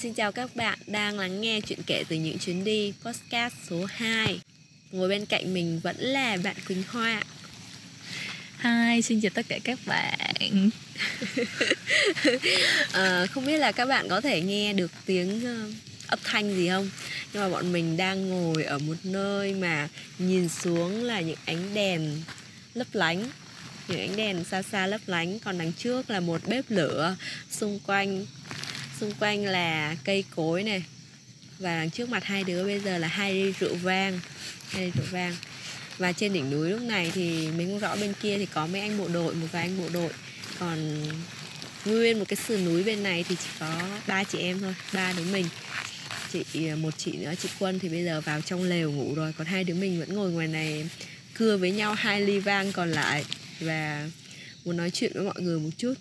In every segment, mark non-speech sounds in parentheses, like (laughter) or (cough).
Xin chào các bạn đang lắng nghe chuyện kể từ những chuyến đi podcast số 2 Ngồi bên cạnh mình vẫn là bạn Quỳnh Hoa Hi, xin chào tất cả các bạn. À, (laughs) Không biết là các bạn có thể nghe được tiếng uh, âm thanh gì không? Nhưng mà bọn mình đang ngồi ở một nơi mà nhìn xuống là những ánh đèn lấp lánh. Những ánh đèn xa xa lấp lánh. Còn đằng trước là một bếp lửa xung quanh xung quanh là cây cối này. Và trước mặt hai đứa bây giờ là hai ly rượu vang, hai ly rượu vang. Và trên đỉnh núi lúc này thì mình không rõ bên kia thì có mấy anh bộ đội, một vài anh bộ đội. Còn nguyên một cái sườn núi bên này thì chỉ có ba chị em thôi, ba đứa mình. Chị, một chị nữa, chị quân thì bây giờ vào trong lều ngủ rồi, còn hai đứa mình vẫn ngồi ngoài này cưa với nhau, hai ly vang còn lại. Và muốn nói chuyện với mọi người một chút.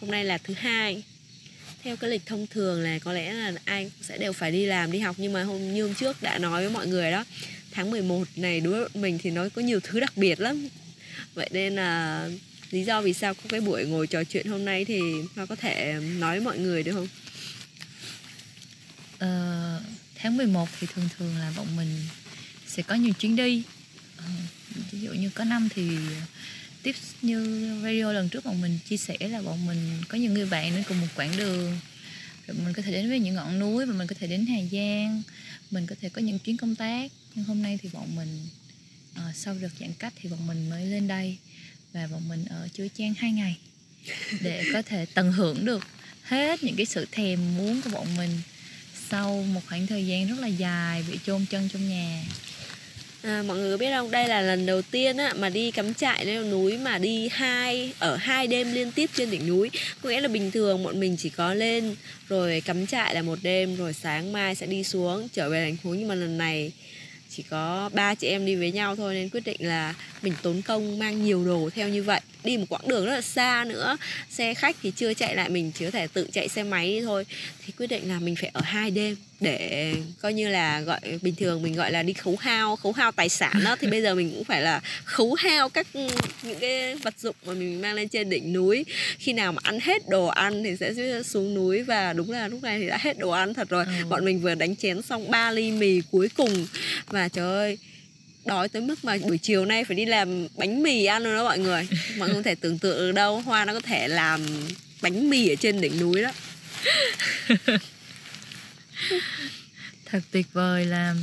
Hôm nay là thứ hai. Theo cái lịch thông thường là có lẽ là ai cũng sẽ đều phải đi làm đi học. Nhưng mà hôm như hôm trước đã nói với mọi người đó tháng 11 này đối với mình thì nó có nhiều thứ đặc biệt lắm. Vậy nên là lý do vì sao có cái buổi ngồi trò chuyện hôm nay thì nó có thể nói với mọi người được không? Ờ, tháng 11 thì thường thường là bọn mình sẽ có nhiều chuyến đi. Ờ, ví dụ như có năm thì tiếp như radio lần trước bọn mình chia sẻ là bọn mình có nhiều người bạn đến cùng một quãng đường. Rồi mình có thể đến với những ngọn núi và mình có thể đến Hà Giang. Mình có thể có những chuyến công tác. Nhưng hôm nay thì bọn mình uh, sau đợt giãn cách thì bọn mình mới lên đây. Và bọn mình ở Chuối Trang hai ngày (laughs) để có thể tận hưởng được hết những cái sự thèm muốn của bọn mình sau một khoảng thời gian rất là dài bị chôn chân trong nhà À, mọi người biết không? Đây là lần đầu tiên á, mà đi cắm trại leo núi mà đi hai ở hai đêm liên tiếp trên đỉnh núi. Có nghĩa là bình thường bọn mình chỉ có lên rồi cắm trại là một đêm rồi sáng mai sẽ đi xuống trở về thành phố. Nhưng mà lần này chỉ có ba chị em đi với nhau thôi nên quyết định là mình tốn công mang nhiều đồ theo như vậy đi một quãng đường rất là xa nữa. Xe khách thì chưa chạy lại mình chỉ có thể tự chạy xe máy đi thôi. Thì quyết định là mình phải ở hai đêm để coi như là gọi bình thường mình gọi là đi khấu hao khấu hao tài sản đó. Thì bây giờ mình cũng phải là khấu hao các những cái vật dụng mà mình mang lên trên đỉnh núi. Khi nào mà ăn hết đồ ăn thì sẽ xuống núi và đúng là lúc này thì đã hết đồ ăn thật rồi. Ừ. bọn mình vừa đánh chén xong 3 ly mì cuối cùng. Và trời ơi đói tới mức mà buổi chiều nay phải đi làm bánh mì ăn rồi đó mọi người. Mọi người không thể tưởng tượng được đâu hoa nó có thể làm bánh mì ở trên đỉnh núi đó. (laughs) Thật tuyệt vời là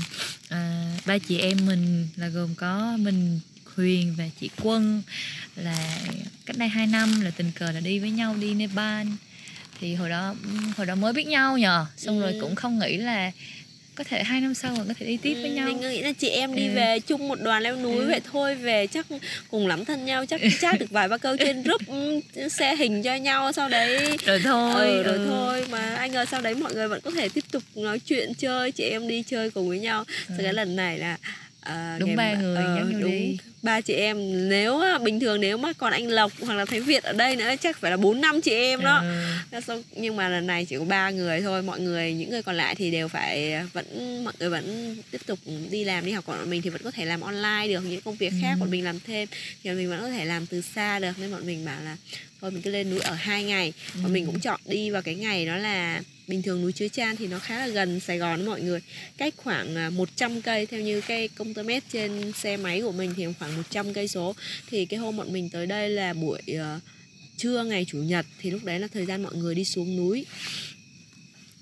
à, ba chị em mình là gồm có mình Huyền và chị Quân là cách đây 2 năm là tình cờ là đi với nhau đi Nepal. Thì hồi đó hồi đó mới biết nhau nhờ xong ừ. rồi cũng không nghĩ là có thể hai năm sau còn có thể đi tiếp ừ, với nhau mình nghĩ là chị em đi ừ. về chung một đoàn leo núi ừ. vậy thôi về chắc cùng lắm thân nhau chắc chat được vài ba câu trên group ừ, xe hình cho nhau sau đấy rồi thôi ừ, rồi ừ. thôi mà anh ơi sau đấy mọi người vẫn có thể tiếp tục nói chuyện chơi chị em đi chơi cùng với nhau ừ. sau cái lần này là à, đúng ba người uh, nhau đúng đi ba chị em nếu bình thường nếu mà còn anh lộc hoặc là thấy việt ở đây nữa chắc phải là bốn năm chị em đó ừ. nhưng mà lần này chỉ có ba người thôi mọi người những người còn lại thì đều phải vẫn mọi người vẫn tiếp tục đi làm đi học còn bọn mình thì vẫn có thể làm online được những công việc khác ừ. bọn mình làm thêm thì mình vẫn có thể làm từ xa được nên bọn mình bảo là thôi mình cứ lên núi ở hai ngày ừ. và mình cũng chọn đi vào cái ngày đó là bình thường núi chứa Chan thì nó khá là gần Sài Gòn mọi người. Cách khoảng à, 100 cây theo như cái công tơ mét trên xe máy của mình thì khoảng 100 cây số. Thì cái hôm bọn mình tới đây là buổi uh, trưa ngày chủ nhật thì lúc đấy là thời gian mọi người đi xuống núi.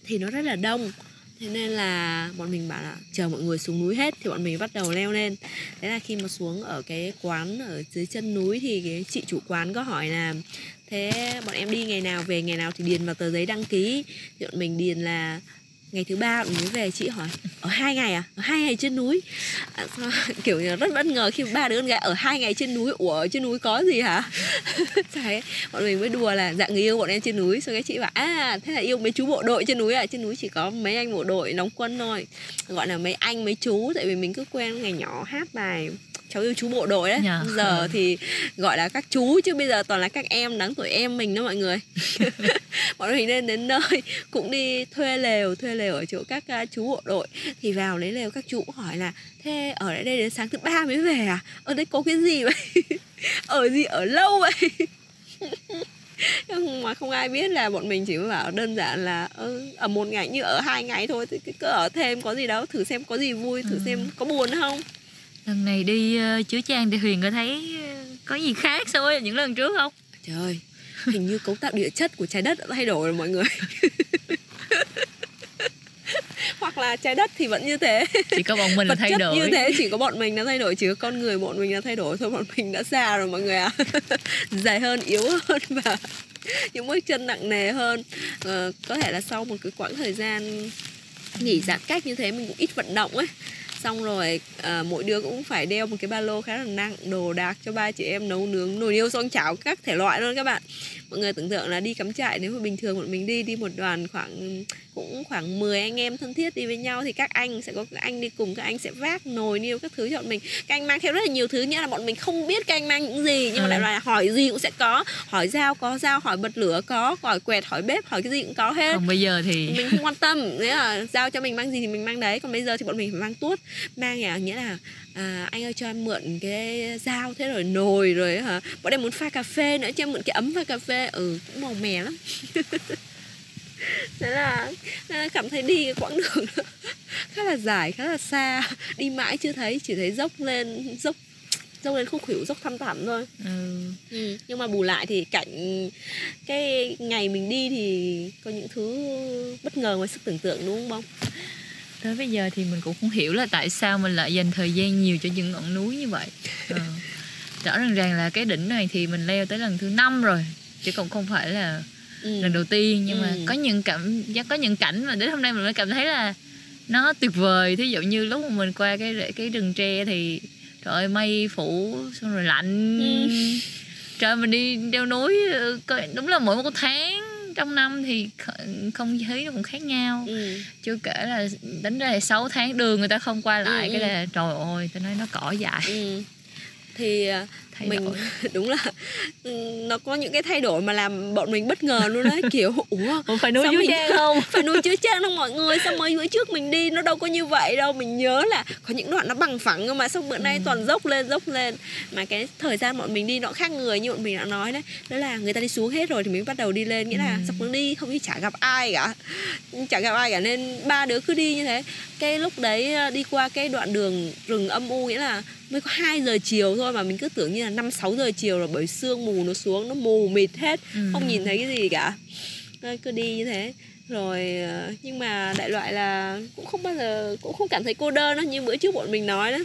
Thì nó rất là đông thế nên là bọn mình bảo là chờ mọi người xuống núi hết thì bọn mình bắt đầu leo lên. Thế là khi mà xuống ở cái quán ở dưới chân núi thì cái chị chủ quán có hỏi là, thế bọn em đi ngày nào, về ngày nào thì điền vào tờ giấy đăng ký? Thì bọn mình điền là ngày thứ ba mình mới về chị hỏi ở hai ngày à? Ở hai ngày trên núi? À, (laughs) kiểu như rất bất ngờ khi ba đứa con gái ở hai ngày trên núi? Ủa ở trên núi có gì hả? (laughs) Đấy, bọn mình mới đùa là dạng người yêu bọn em trên núi. Xong cái chị bảo à thế là yêu mấy chú bộ đội trên núi à? Trên núi chỉ có mấy anh bộ đội đóng quân thôi. Gọi là mấy anh mấy chú tại vì mình cứ quen ngày nhỏ hát bài cháu yêu chú bộ đội đấy Nhờ. Dạ. giờ (laughs) thì gọi là các chú chứ bây giờ toàn là các em đáng tuổi em mình đó mọi người (laughs) (laughs) bọn mình nên đến nơi cũng đi thuê lều thuê lều ở chỗ các uh, chú bộ đội thì vào lấy lều các chú cũng hỏi là thế ở đây đến sáng thứ ba mới về à ở đây có cái gì vậy ở gì ở lâu vậy mà không ai biết là bọn mình chỉ bảo đơn giản là ừ, ở một ngày như ở hai ngày thôi thì cứ ở thêm có gì đâu thử xem có gì vui thử ừ. xem có buồn không lần này đi uh, chứa trang thì huyền có thấy có gì khác so với những lần trước không? Trời ơi hình như cấu tạo địa chất của trái đất đã thay đổi rồi mọi người. (laughs) Hoặc là trái đất thì vẫn như thế. Chỉ có bọn mình là thay đổi. như thế chỉ có bọn mình là thay đổi chỉ có con người bọn mình là thay đổi. Thôi bọn mình đã già rồi mọi người ạ. À. (laughs) dài hơn yếu hơn và (laughs) những bước chân nặng nề hơn. À, có thể là sau một cái quãng thời gian nghỉ giãn cách như thế mình cũng ít vận động ấy xong rồi à, mỗi đứa cũng phải đeo một cái ba lô khá là nặng đồ đạc cho ba chị em nấu nướng nồi niêu xoong chảo các thể loại luôn các bạn. Mọi người tưởng tượng là đi cắm trại nếu mà bình thường bọn mình đi đi một đoàn khoảng cũng khoảng 10 anh em thân thiết đi với nhau thì các anh sẽ có các anh đi cùng các anh sẽ vác nồi niêu các thứ cho bọn mình. Các anh mang theo rất là nhiều thứ nghĩa là bọn mình không biết các anh mang những gì nhưng mà ừ. loại là hỏi gì cũng sẽ có. Hỏi dao có dao hỏi bật lửa có hỏi quẹt hỏi bếp hỏi cái gì cũng có hết. Còn bây giờ thì mình không quan tâm nghĩa là giao cho mình mang gì thì mình mang đấy. Còn bây giờ thì bọn mình phải mang tuốt mang à nghĩa là à, anh ơi cho em mượn cái dao thế rồi nồi rồi hả? Bọn em muốn pha cà phê nữa cho em mượn cái ấm pha cà phê. Ừ cũng màu mè lắm (laughs) (laughs) thế là, là cảm thấy đi cái quãng đường (laughs) khá là dài khá là xa đi mãi chưa thấy chỉ thấy dốc lên dốc dốc lên khúc khuỷu dốc thăm thẳm thôi ừ. Ừ. nhưng mà bù lại thì cảnh cái ngày mình đi thì có những thứ bất ngờ ngoài sức tưởng tượng đúng không tới bây giờ thì mình cũng không hiểu là tại sao mình lại dành thời gian nhiều cho những ngọn núi như vậy ừ. (laughs) rõ ràng ràng là cái đỉnh này thì mình leo tới lần thứ năm rồi chứ cũng không phải là ừ. lần đầu tiên nhưng ừ. mà có những cảm giác có những cảnh mà đến hôm nay mình mới cảm thấy là nó tuyệt vời thí dụ như lúc mà mình qua cái cái rừng tre thì trời ơi mây phủ xong rồi lạnh ừ. (laughs) trời mình đi leo núi đúng là mỗi một tháng trong năm thì không khí nó cũng khác nhau ừ. chưa kể là tính ra là 6 tháng đường người ta không qua lại ừ, cái ừ. là trời ơi tôi nói nó cỏ dại ừ. thì à, thay mình đổi. (laughs) đúng là ừ, nó có những cái thay đổi mà làm bọn mình bất ngờ luôn đấy kiểu (laughs) ủa Ủa, phải nuôi chứa trang không (laughs) phải nuôi chứa trang không mọi người sao mấy bữa trước mình đi nó đâu có như vậy đâu mình nhớ là có những đoạn nó bằng phẳng cơ mà xong bữa nay ừ. toàn dốc lên dốc lên mà cái thời gian bọn mình đi nó khác người như bọn mình đã nói đấy đó là người ta đi xuống hết rồi thì mình bắt đầu đi lên nghĩa là ừ. sắp đi không đi chả gặp ai cả chả gặp ai cả nên ba đứa cứ đi như thế cái lúc đấy ờ, đi qua cái đoạn đường rừng âm u nghĩa là mới có 2 giờ chiều thôi mà mình cứ tưởng như là 5 6 giờ chiều rồi bởi sương mù nó xuống nó mù mịt hết ừ. không nhìn thấy cái gì cả. Nên cứ đi như thế. Rồi ờ, nhưng mà đại loại là cũng không bao giờ cũng không cảm thấy cô đơn đó như bữa trước bọn mình nói đó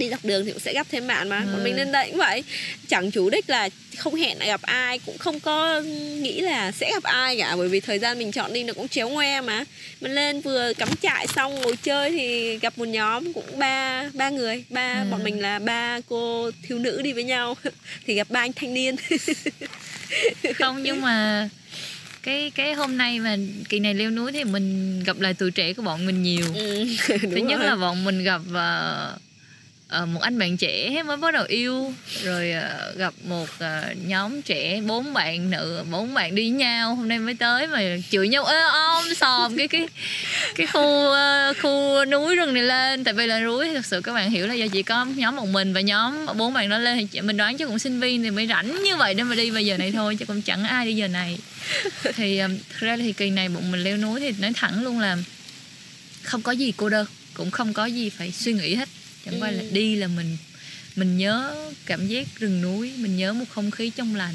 đi dọc đường thì cũng sẽ gặp thêm bạn mà. Ừ. mình lên đây cũng vậy. Chẳng chủ đích là không hẹn lại gặp ai cũng không có nghĩ là sẽ gặp ai cả bởi vì thời gian mình chọn đi nó cũng chéo ngoe mà. Mình lên vừa cắm trại xong ngồi chơi thì gặp một nhóm cũng ba ba người. Ba ừ. bọn mình là ba cô thiếu nữ đi với nhau. (laughs) Thì gặp ba anh thanh niên. (laughs) Không nhưng mà cái cái hôm nay mà kỳ này leo núi thì mình gặp lại tuổi trẻ của bọn mình nhiều. Ừ, (laughs) thứ nhất rồi. là bọn mình gặp uh, uh, một anh bạn trẻ mới bắt đầu yêu. Rồi uh, gặp một uh, nhóm trẻ bốn bạn nữ bốn bạn đi nhau. Hôm nay mới tới mà chửi nhau ơ om sòm cái cái cái khu uh, khu núi rừng này lên. Tại vì là núi thật sự các bạn hiểu là do chỉ có nhóm một mình và nhóm bốn bạn đó lên thì mình đoán chắc cũng sinh viên thì mới rảnh như vậy để mà đi vào giờ này thôi chứ cũng chẳng ai đi giờ này. Thì um, thực ra thì kỳ này bọn mình leo núi thì nói thẳng luôn là không có gì cô đơn cũng không có gì phải suy nghĩ hết chẳng ừ. qua là đi là mình mình nhớ cảm giác rừng núi mình nhớ một không khí trong lành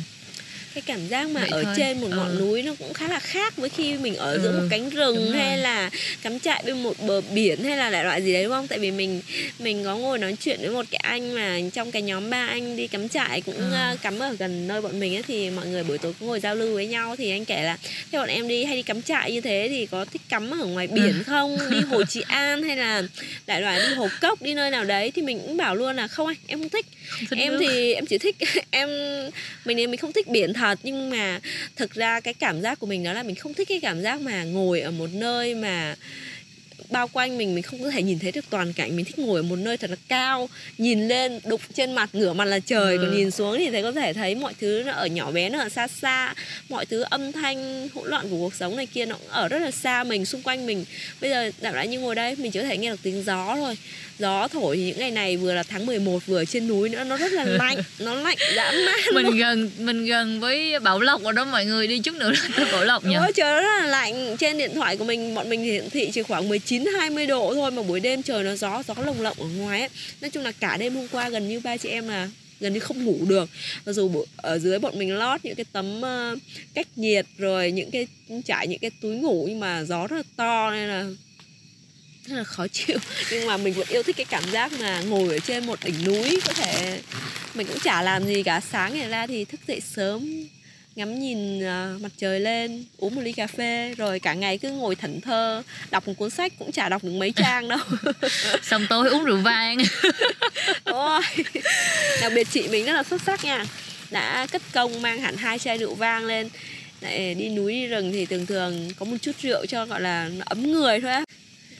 cái cảm giác mà Vậy ở thôi. trên một ngọn ừ. núi nó cũng khá là khác với khi mình ở giữa ừ. một cánh rừng hay là cắm trại bên một bờ biển hay là đại loại gì đấy đúng không tại vì mình mình có ngồi nói chuyện với một cái anh mà trong cái nhóm ba anh đi cắm trại cũng ừ. cắm ở gần nơi bọn mình ấy thì mọi người buổi tối cũng ngồi giao lưu với nhau thì anh kể là theo bọn em đi hay đi cắm trại như thế thì có thích cắm ở ngoài biển ừ. không đi hồ trị (laughs) an hay là đại loại đi hồ cốc đi nơi nào đấy thì mình cũng bảo luôn là không anh em không thích, không thích em nước. thì em chỉ thích (laughs) em mình thì mình không thích biển thật thật nhưng mà thực ra cái cảm giác của mình đó là mình không thích cái cảm giác mà ngồi ở một nơi mà bao quanh mình mình không có thể nhìn thấy được toàn cảnh. Mình thích ngồi ở một nơi thật là cao nhìn lên đục trên mặt ngửa mặt là trời. Ừ. còn nhìn xuống thì thấy có thể thấy mọi thứ nó ở nhỏ bé nó ở xa xa. Mọi thứ âm thanh hỗn loạn của cuộc sống này kia nó cũng ở rất là xa mình xung quanh mình. Bây giờ đảm lại như ngồi đây mình chỉ có thể nghe được tiếng gió thôi gió thổi những ngày này vừa là tháng 11 vừa trên núi nữa nó rất là (laughs) lạnh nó lạnh dã man mình luôn. gần mình gần với bảo lộc rồi đó mọi người đi chút nữa là bảo lộc nhỉ Ôi, trời rất là lạnh. Trên điện thoại của mình bọn mình hiển thị chỉ khoảng 19 20 độ thôi mà buổi đêm trời nó gió gió lồng lộng ở ngoài ấy. Nói chung là cả đêm hôm qua gần như ba chị em là gần như không ngủ được. Mặc dù ở dưới bọn mình lót những cái tấm cách nhiệt rồi những cái trải những cái túi ngủ nhưng mà gió rất là to nên là rất là khó chịu. Nhưng mà mình vẫn yêu thích cái cảm giác mà ngồi ở trên một đỉnh núi có thể mình cũng chả làm gì cả. Sáng ngày ra thì thức dậy sớm ngắm nhìn uh, mặt trời lên uống một ly cà phê rồi cả ngày cứ ngồi thẫn thơ đọc một cuốn sách cũng chả đọc được mấy trang đâu. (laughs) Xong tối uống rượu vang. (laughs) Ôi đặc biệt chị mình rất là xuất sắc nha. Đã cất công mang hẳn hai chai rượu vang lên Lại đi núi đi rừng thì thường thường có một chút rượu cho gọi là ấm người thôi á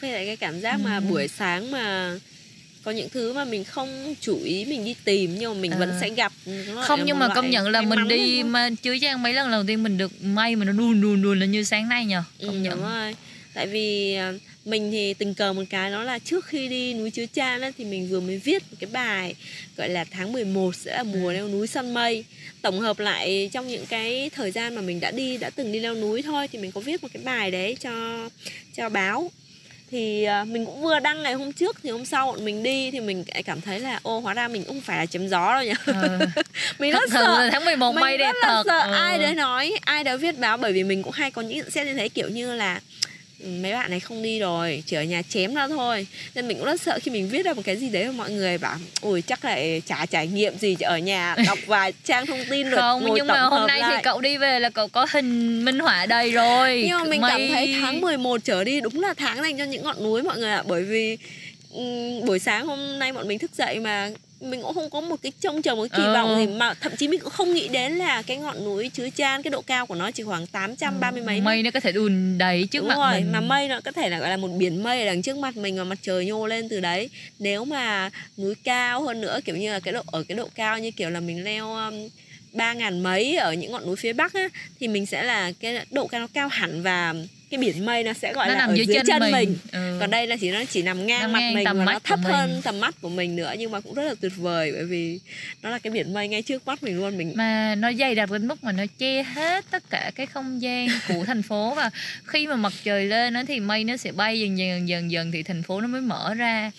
với lại cái cảm giác mà ừ. buổi sáng mà có những thứ mà mình không chú ý mình đi tìm nhưng mà mình à. vẫn sẽ gặp không nhưng mà công nhận là mình đi mà chưa trang mấy lần đầu tiên mình được may mà nó đùn đùn đùn là như sáng nay nhờ công ừ, nhận đúng rồi tại vì à, mình thì tình cờ một cái đó là trước khi đi núi Chứa Chan á, thì mình vừa mới viết một cái bài gọi là tháng 11 sẽ là mùa ừ. leo núi săn mây tổng hợp lại trong những cái thời gian mà mình đã đi đã từng đi leo núi thôi thì mình có viết một cái bài đấy cho cho báo thì à, mình cũng vừa đăng ngày hôm trước thì hôm sau bọn mình đi thì mình cảm thấy là ô hóa ra mình cũng phải là chém gió đâu nhỉ ừ. (laughs) mình rất sợ tháng 11 mình bay đẹp thật sợ ừ. ai đấy nói ai đó viết báo bởi vì mình cũng hay có những nhận xét như thế kiểu như là mấy bạn này không đi rồi chỉ ở nhà chém ra thôi. Nên mình cũng rất sợ khi mình viết ra một cái gì đấy mà mọi người bảo ui chắc lại chả trải nghiệm gì ở nhà (laughs) đọc vài trang thông tin rồi không ngồi nhưng mà hôm nay lại. thì cậu đi về là cậu có hình minh họa đầy rồi. Nhưng mà mình Mây... cảm thấy tháng 11 trở đi đúng là tháng dành cho những ngọn núi mọi người ạ. Bởi vì buổi sáng hôm nay bọn mình thức dậy mà mình cũng không có một cái trông chờ một cái kỳ ừ. vọng gì mà thậm chí mình cũng không nghĩ đến là cái ngọn núi chứa chan cái độ cao của nó chỉ khoảng 830 ừ. mấy mây nó có thể đùn đầy trước Đúng mặt rồi, mình mà mây nó có thể là gọi là một biển mây ở đằng trước mặt mình và mặt trời nhô lên từ đấy nếu mà núi cao hơn nữa kiểu như là cái độ ở cái độ cao như kiểu là mình leo um, ba ngàn mấy ở những ngọn núi phía bắc á, thì mình sẽ là cái độ cao nó cao hẳn và cái biển mây nó sẽ gọi nó là nằm ở dưới, dưới chân, chân mình, mình. Ừ. còn đây là chỉ nó chỉ nằm ngang nằm mặt ngang mình tầm và nó thấp hơn tầm mắt của mình nữa nhưng mà cũng rất là tuyệt vời bởi vì nó là cái biển mây ngay trước mắt mình luôn. Mình mà nó dày đặc đến mức mà nó che hết tất cả cái không gian của thành phố. Và khi mà mặt trời lên nó thì mây nó sẽ bay dần dần dần dần thì thành phố nó mới mở ra.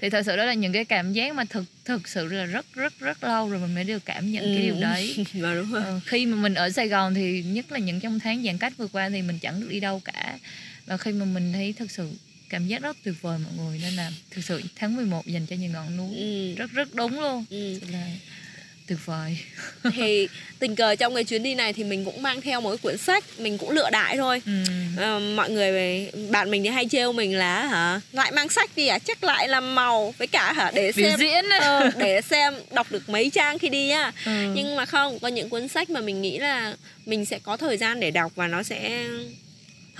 Thì thật sự đó là những cái cảm giác mà thực thực sự là rất rất rất lâu rồi mình mới được cảm nhận ừ. cái điều đấy và (laughs) đúng rồi. Ờ, khi mà mình ở Sài Gòn thì nhất là những trong tháng giãn cách vừa qua thì mình chẳng được đi đâu cả và khi mà mình thấy thực sự cảm giác rất tuyệt vời mọi người nên là thực sự tháng 11 dành cho những ngọn núi ừ. rất rất đúng luôn ừ. là tuyệt vời. (laughs) Thì tình cờ trong cái chuyến đi này thì mình cũng mang theo một cái cuốn sách mình cũng lựa đại thôi. Ừ. à, mọi người bạn mình thì hay trêu mình là hả lại mang sách đi à? Chắc lại làm màu với cả hả để xem diễn. ờ, để xem đọc được mấy trang khi đi nhá ừ. nhưng mà không có những cuốn sách mà mình nghĩ là mình sẽ có thời gian để đọc và nó sẽ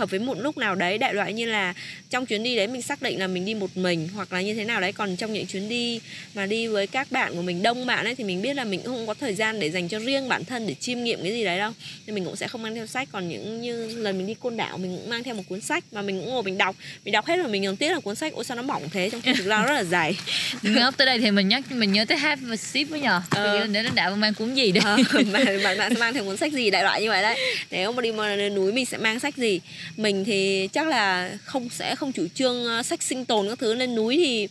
hợp với một lúc nào đấy đại loại như là trong chuyến đi đấy mình xác định là mình đi một mình hoặc là như thế nào đấy. Còn trong những chuyến đi mà đi với các bạn của mình đông bạn ấy thì mình biết là mình không có thời gian để dành cho riêng bản thân để chiêm nghiệm cái gì đấy đâu. Nên mình cũng sẽ không mang theo sách. Còn những như lần mình đi côn đảo mình cũng mang theo một cuốn sách mà mình cũng ngồi mình đọc. Mình đọc hết rồi mình còn tiếc là cuốn sách ôi sao nó mỏng thế trong khi thực ra rất là dày (laughs) ngốc tới đây thì mình nhắc mình nhớ tới have và ship với nhờ. Ờ. nếu nó đạo mang cuốn gì đấy ờ, (laughs) bạn, bạn, bạn mang theo cuốn sách gì đại loại như vậy đấy. Nếu mà đi mà núi mình sẽ mang sách gì mình thì chắc là không sẽ không chủ trương ờ, sách sinh tồn các thứ lên núi thì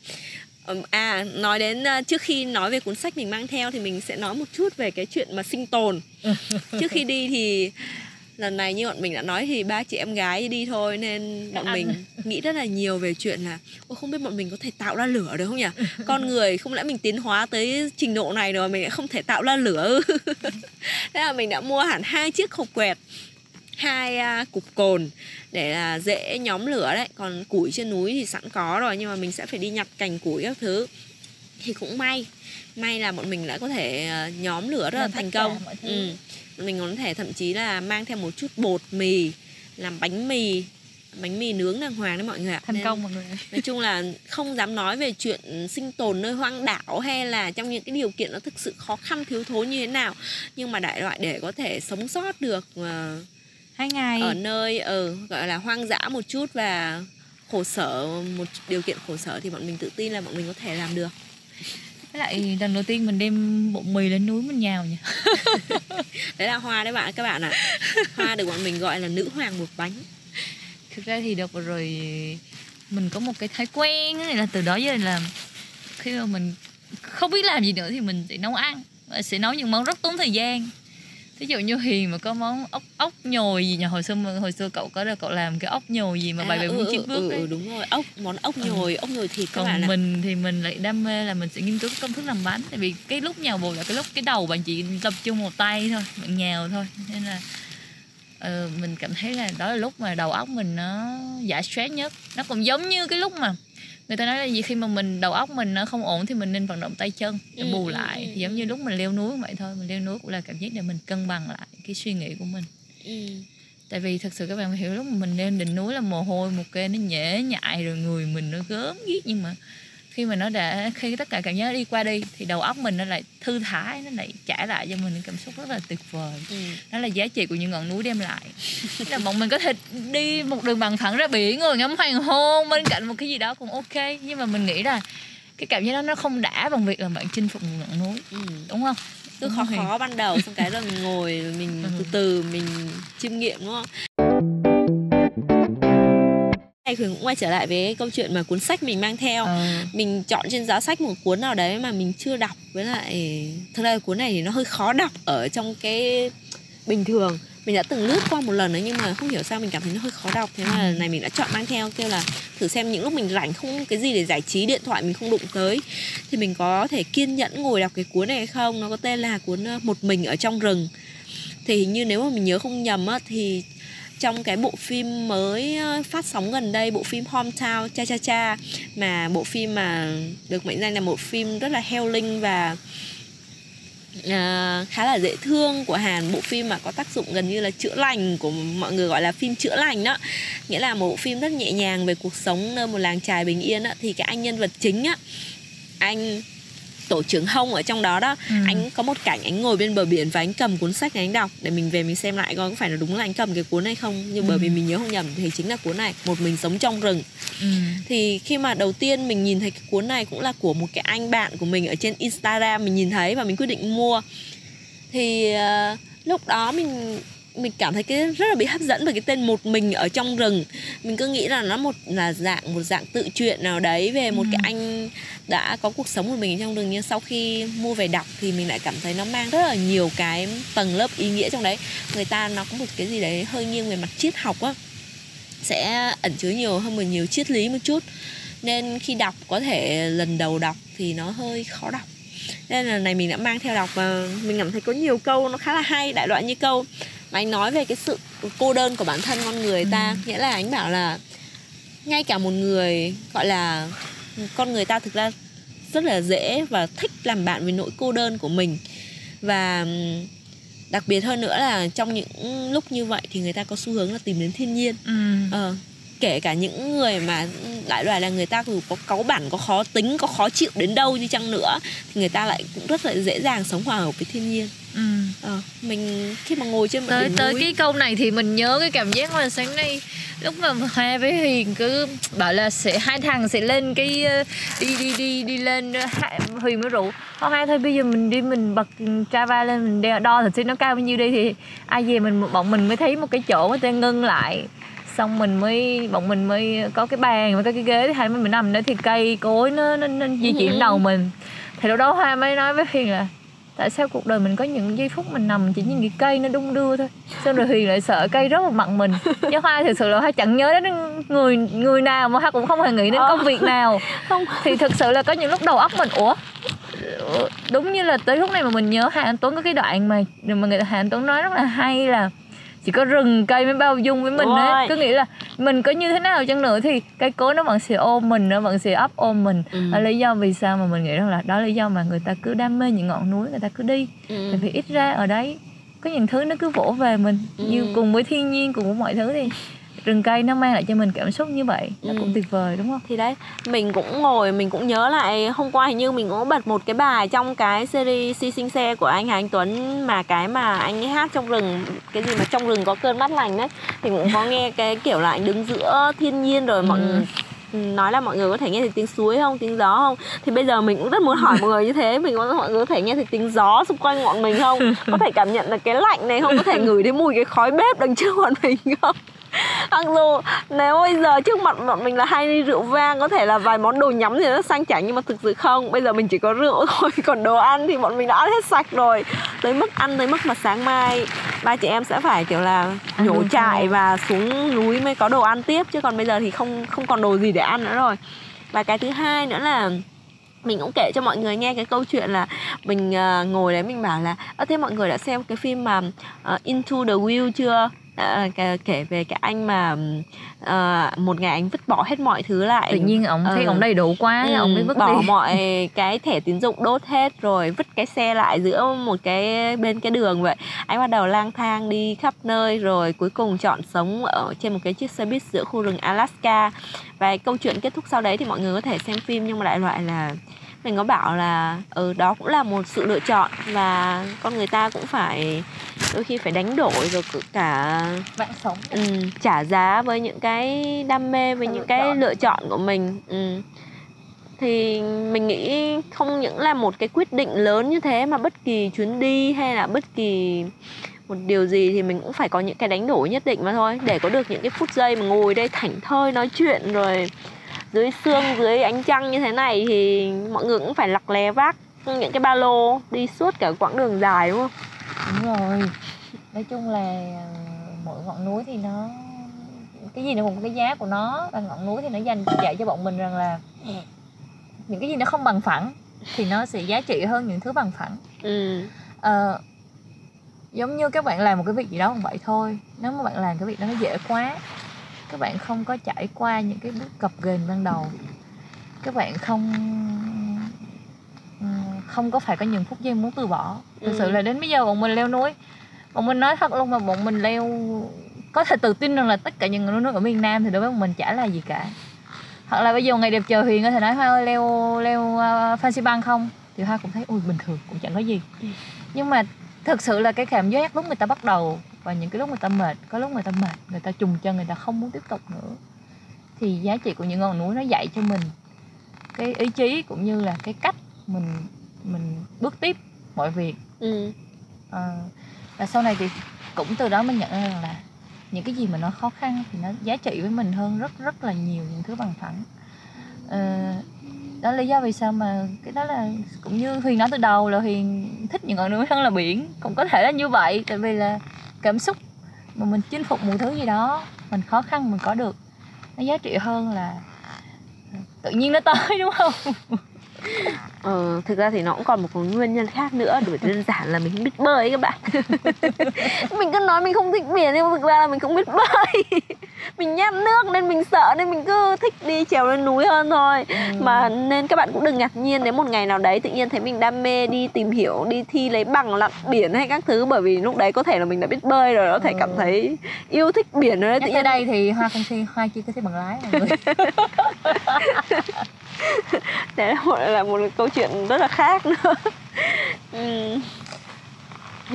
à nói đến ờ, trước khi nói về cuốn sách mình mang theo thì mình sẽ nói một chút về cái chuyện mà sinh tồn. (laughs) Trước khi đi thì lần này như bọn mình đã nói thì ba chị em gái đi thôi nên bọn mình nghĩ rất là nhiều về chuyện là Ôi, không biết bọn mình có thể tạo ra lửa được không nhỉ? (laughs) Con người không lẽ mình tiến hóa tới trình độ này rồi mình lại không thể tạo ra lửa? (laughs) Thế là mình đã mua hẳn hai chiếc hộp quẹt hai à, cục cồn để là dễ nhóm lửa đấy. Còn củi trên núi thì sẵn có rồi nhưng mà mình sẽ phải đi nhặt cành củi các thứ. Thì cũng may may là bọn mình đã có thể à, nhóm lửa rất là thành công. ừ. mình có thể thậm chí là mang theo một chút bột mì làm bánh mì bánh mì nướng đàng hoàng đấy mọi người ạ. Thành Nên, công mọi người. nói chung là không dám nói về chuyện sinh tồn nơi hoang đảo hay là trong những cái điều kiện nó thực sự khó khăn thiếu thốn như thế nào. Nhưng mà đại loại để có thể sống sót được uh, hai ngày. ở nơi ở ừ, gọi là hoang dã một chút và khổ sở một điều kiện khổ sở thì bọn mình tự tin là bọn mình có thể làm được. Với lại lần đầu tiên mình đem bột mì lên núi mình nhào nhỉ? (laughs) Đấy là hoa đấy bạn các bạn ạ. À. hoa được bọn mình gọi là nữ hoàng một bánh. Thực ra thì được rồi mình có một cái thói quen này là từ đó giờ là khi mà mình không biết làm gì nữa thì mình sẽ nấu ăn và sẽ nấu những món rất tốn thời gian ví dụ như hiền mà có món ốc ốc nhồi gì nhỉ hồi xưa hồi xưa cậu có được cậu làm cái ốc nhồi gì mà bài à, ừ, chín bước ừ, ừ, đúng rồi ốc món ốc ừ. nhồi ừ. ốc nhồi thịt còn bạn mình thì mình lại đam mê là mình sẽ nghiên cứu công thức làm bánh tại vì cái lúc nhào bột là cái lúc cái đầu bạn chỉ tập trung một tay thôi bạn nhào thôi nên là uh, mình cảm thấy là đó là lúc mà đầu óc mình nó giải stress nhất nó cũng giống như cái lúc mà người ta nói là gì khi mà mình đầu óc mình nó không ổn thì mình nên vận động tay chân để bù ừ, ừ, lại. ừ, giống như lúc mình leo núi vậy thôi mình leo núi cũng là cảm giác để mình cân bằng lại cái suy nghĩ của mình. Tại vì thật sự các bạn hiểu lúc mà mình lên đỉnh núi là mồ hôi một kê nó nhễ nhại rồi người mình nó gớm ghiếc nhưng mà khi mà nó đã khi tất cả cảm giác đi qua đi thì đầu óc mình nó lại thư thái nó lại trả lại cho mình những cảm xúc rất là tuyệt vời. Ừ. đó là giá trị của những ngọn núi đem lại. Là bọn mình có thể đi một đường bằng thẳng ra biển rồi ngắm hoàng hôn bên cạnh một cái gì đó cũng ok. Nhưng mà mình nghĩ là cái cảm giác đó nó không đã bằng việc là bạn chinh phục một ngọn núi. Ừ. đúng không? Cứ khó khó ban đầu xong cái rồi mình ngồi mình ừ. từ từ mình chiêm nghiệm đúng không Khuyến cũng quay trở lại với câu chuyện mà cuốn sách mình mang theo. À. Mình chọn trên giá sách một cuốn nào đấy mà mình chưa đọc. Với lại Thực ra cuốn này thì nó hơi khó đọc ở trong cái bình thường. Mình đã từng lướt qua một lần đấy nhưng mà không hiểu sao mình cảm thấy nó hơi khó đọc. Thế mà lần này mình đã chọn mang theo kêu là thử xem những lúc mình rảnh không cái gì để giải trí điện thoại mình không đụng tới thì mình có thể kiên nhẫn ngồi đọc cái cuốn này hay không? Nó có tên là cuốn một mình ở trong rừng. Thì hình như nếu mà mình nhớ không nhầm á thì trong cái bộ phim mới ờ, phát sóng gần đây bộ phim Hometown Cha Cha Cha mà bộ phim mà được mệnh danh là một phim rất là heo linh và uh, khá là dễ thương của Hàn. Bộ phim mà có tác dụng gần như là chữa lành của mọi người gọi là phim chữa lành đó. Nghĩa là một bộ phim rất nhẹ nhàng về cuộc sống nơi một làng trài bình yên đó, thì cái anh nhân vật chính á anh tổ trưởng hông ở trong đó đó ừ. anh có một cảnh anh ngồi bên bờ biển và anh cầm cuốn sách này anh đọc để mình về mình xem lại coi có phải là đúng là anh cầm cái cuốn này không nhưng ừ. bởi vì mình nhớ không nhầm thì chính là cuốn này một mình sống trong rừng ừ. thì khi mà đầu tiên mình nhìn thấy cái cuốn này cũng là của một cái anh bạn của mình ở trên instagram mình nhìn thấy và mình quyết định mua thì uh, lúc đó mình mình cảm thấy cái rất là bị hấp dẫn bởi cái tên một mình ở trong rừng. Mình cứ nghĩ là nó một là dạng một dạng tự truyện nào đấy về một ừ. cái anh đã có cuộc sống của mình trong rừng nhưng sau khi mua về đọc thì mình lại cảm thấy nó mang rất là nhiều cái tầng lớp ý nghĩa trong đấy. Người ta nó có một cái gì đấy hơi nghiêng về mặt triết học á sẽ ẩn chứa nhiều hơn một nhiều triết lý một chút. Nên khi đọc có thể lần đầu đọc thì nó hơi khó đọc. Nên là này mình đã mang theo đọc và mình cảm thấy có nhiều câu nó khá là hay đại loại như câu mà anh nói về cái sự cô đơn của bản thân con người ta ừ. nghĩa là anh bảo là ngay cả một người gọi là con người ta thực ra rất là dễ và thích làm bạn với nỗi cô đơn của mình và đặc biệt hơn nữa là trong những lúc như vậy thì người ta có xu hướng là tìm đến thiên nhiên ừ. ờ, kể cả những người mà đại loại là người ta dù có cáu bản có khó tính có khó chịu đến đâu đi chăng nữa thì người ta lại cũng rất là dễ dàng sống hòa hợp với thiên nhiên ừ. ờ, mình khi mà ngồi trên tới tới núi... cái câu này thì mình nhớ cái cảm giác mà sáng nay lúc mà hai với hiền cứ bảo là sẽ hai thằng sẽ lên cái ờ, đi đi đi đi lên hiền mới rủ thôi hai thôi bây giờ mình đi mình bật trava lên mình đo, đo thử xem nó cao bao nhiêu đi. Thì ai về mình bọn mình mới thấy một cái chỗ mà ta ngưng lại. Xong mình mới bọn mình mới có cái bàn với cái ghế hai mình nằm đó thì cây cối nó nó, nó di chuyển đầu mình. Thì lúc đó hoa mới nói với hiền là tại sao cuộc đời mình có những giây phút mình nằm chỉ nhìn cái cây nó đung đưa thôi? Xong rồi huyền lại sợ cây rất là mặn mình. Chứ hoa thực sự là hoa chẳng nhớ đến người người nào mà hoa cũng không hề nghĩ đến công việc nào. (laughs) Không. Thì thực sự là có những lúc đầu óc mình ủa? Đúng như là tới lúc này mà mình nhớ Hà Anh Tuấn có cái đoạn mà mà người Hà Anh Tuấn nói rất là hay là chỉ có rừng cây mới bao dung với mình ấy. cứ nghĩ là mình có như thế nào chăng nữa thì cây cối nó vẫn sẽ ôm mình nó vẫn sẽ ấp ôm mình. Ừ. là lý do vì sao mà mình nghĩ rằng là đó là lý do mà người ta cứ đam mê những ngọn núi người ta cứ đi. Ừ. tại vì ít ra ở đấy. Có những thứ nó cứ vỗ về mình. Ừ. như cùng với thiên nhiên cùng với mọi thứ thì rừng cây nó mang lại cho mình cảm xúc như vậy nó ừ. cũng tuyệt vời đúng không? Thì đấy mình cũng ngồi mình cũng nhớ lại hôm qua hình như mình cũng bật một cái bài trong cái series si sinh xe của anh Hà Anh Tuấn mà cái mà anh ấy hát trong rừng cái gì mà trong rừng có cơn mát lành đấy. Thì cũng có nghe cái kiểu là anh đứng giữa thiên nhiên rồi mọi ừ. nói là mọi người có thể nghe thấy tiếng suối không tiếng gió không? Thì bây giờ mình cũng rất muốn hỏi (laughs) mọi người như thế mình có mọi người có thể nghe thấy tiếng gió xung quanh bọn mình không? (laughs) Có thể cảm nhận được cái lạnh này không? Có thể ngửi thấy mùi cái khói bếp đằng trước bọn mình không mặc dù nếu bây giờ trước mặt bọn mình là hai ly rượu vang có thể là vài món đồ nhắm thì nó sang chảnh nhưng mà thực sự không. Bây giờ mình chỉ có rượu (laughs) thôi còn đồ ăn thì bọn mình đã ăn hết sạch rồi. Tới mức ăn tới mức mà sáng mai ba chị em sẽ phải kiểu là nhổ trại và xuống núi mới có đồ ăn tiếp chứ còn bây giờ thì không không còn đồ gì để ăn nữa rồi. Và cái thứ hai nữa là mình cũng kể cho mọi người nghe cái câu chuyện là mình uh, ngồi đấy mình bảo là ơ thế mọi người đã xem cái phim mà uh, Into the Wild chưa À, kể về cái anh mà uh, một ngày anh vứt bỏ hết mọi thứ lại. Tự nhiên ông thấy uh, ông đầy đủ quá ừ, ông mới vứt bỏ đi. (laughs) mọi cái thẻ tín dụng đốt hết rồi vứt cái xe lại giữa một cái bên cái đường vậy. Anh bắt đầu lang thang đi khắp nơi rồi cuối cùng chọn sống ở trên một cái chiếc xe buýt giữa khu rừng Alaska. Và câu chuyện kết thúc sau đấy thì mọi người có thể xem phim nhưng mà đại loại là mình có bảo là ừ đó cũng là một sự lựa chọn và con người ta cũng phải đôi khi phải đánh đổi rồi cả mạng sống ừ, trả giá với những cái đam mê với những lựa cái chọn. lựa chọn của mình ừ. thì mình nghĩ không những là một cái quyết định lớn như thế mà bất kỳ chuyến đi hay là bất kỳ một điều gì thì mình cũng phải có những cái đánh đổi nhất định mà thôi để có được những cái phút giây mà ngồi đây thảnh thơi nói chuyện rồi dưới sương dưới ánh trăng như thế này thì mọi người cũng phải lặc lè vác những cái ba lô đi suốt cả quãng đường dài đúng không? Đúng rồi. Nói chung là ờ, mỗi ngọn núi thì nó cái gì nó cũng có cái giá của nó và ngọn núi thì nó dành dạy cho bọn mình rằng là những cái gì nó không bằng phẳng thì nó sẽ giá trị hơn những thứ bằng phẳng. Ừ. à, giống như các bạn làm một cái việc gì đó cũng vậy thôi. Nếu mà bạn làm cái việc đó nó dễ quá các bạn không có trải qua những cái bước cập ghềnh ban đầu. Các bạn không không có phải có những phút giây muốn từ bỏ. Thực ừ. sự là đến bây giờ bọn mình leo núi bọn mình nói thật luôn mà bọn mình leo có thể tự tin rằng là tất cả những người núi ở miền Nam thì đối với bọn mình chả là gì cả. Hoặc là bây giờ ngày đẹp trời huyền có thể nói hoa ơi leo leo uh, Fancy Bang không? Thì hoa cũng thấy ui bình thường cũng chẳng có gì. Ừ. nhưng mà thực sự là cái cảm giác lúc người ta bắt đầu và những cái lúc người ta mệt có lúc người ta mệt người ta trùng chân người ta không muốn tiếp tục nữa. Thì giá trị của những ngọn núi nó dạy cho mình cái ý chí cũng như là cái cách mình mình bước tiếp mọi việc. Ừ. à, và sau này thì cũng từ đó mình nhận ra rằng là những cái gì mà nó khó khăn thì nó giá trị với mình hơn rất rất là nhiều những thứ bằng phẳng. À, đó là lý do vì sao mà cái đó là cũng như huyền nói từ đầu là huyền thích những ngọn núi hơn là biển. Cũng có thể là như vậy tại vì là cảm xúc mà mình chinh phục một thứ gì đó mình khó khăn mình có được nó giá trị hơn là tự nhiên nó tới đúng không? (laughs) Ờ, thực ra thì nó cũng còn một cái nguyên nhân khác nữa bởi đơn giản là mình không biết bơi các bạn. (laughs) Mình cứ nói mình không thích biển nhưng mà thực ra là mình không biết bơi (laughs) mình nhát nước nên mình sợ nên mình cứ thích đi trèo lên núi hơn thôi ừ. mà nên các bạn cũng đừng ngạc nhiên nếu một ngày nào đấy tự nhiên thấy mình đam mê đi tìm hiểu đi thi lấy bằng lặn biển hay các thứ bởi vì lúc đấy có thể là mình đã biết bơi rồi có thể ừ. cảm thấy yêu thích biển rồi đấy tự nhiên đây thì hoa không thi hoa chưa có thấy bằng lái mọi người (laughs) đấy là một, là một câu chuyện rất là khác nữa (laughs) ừ.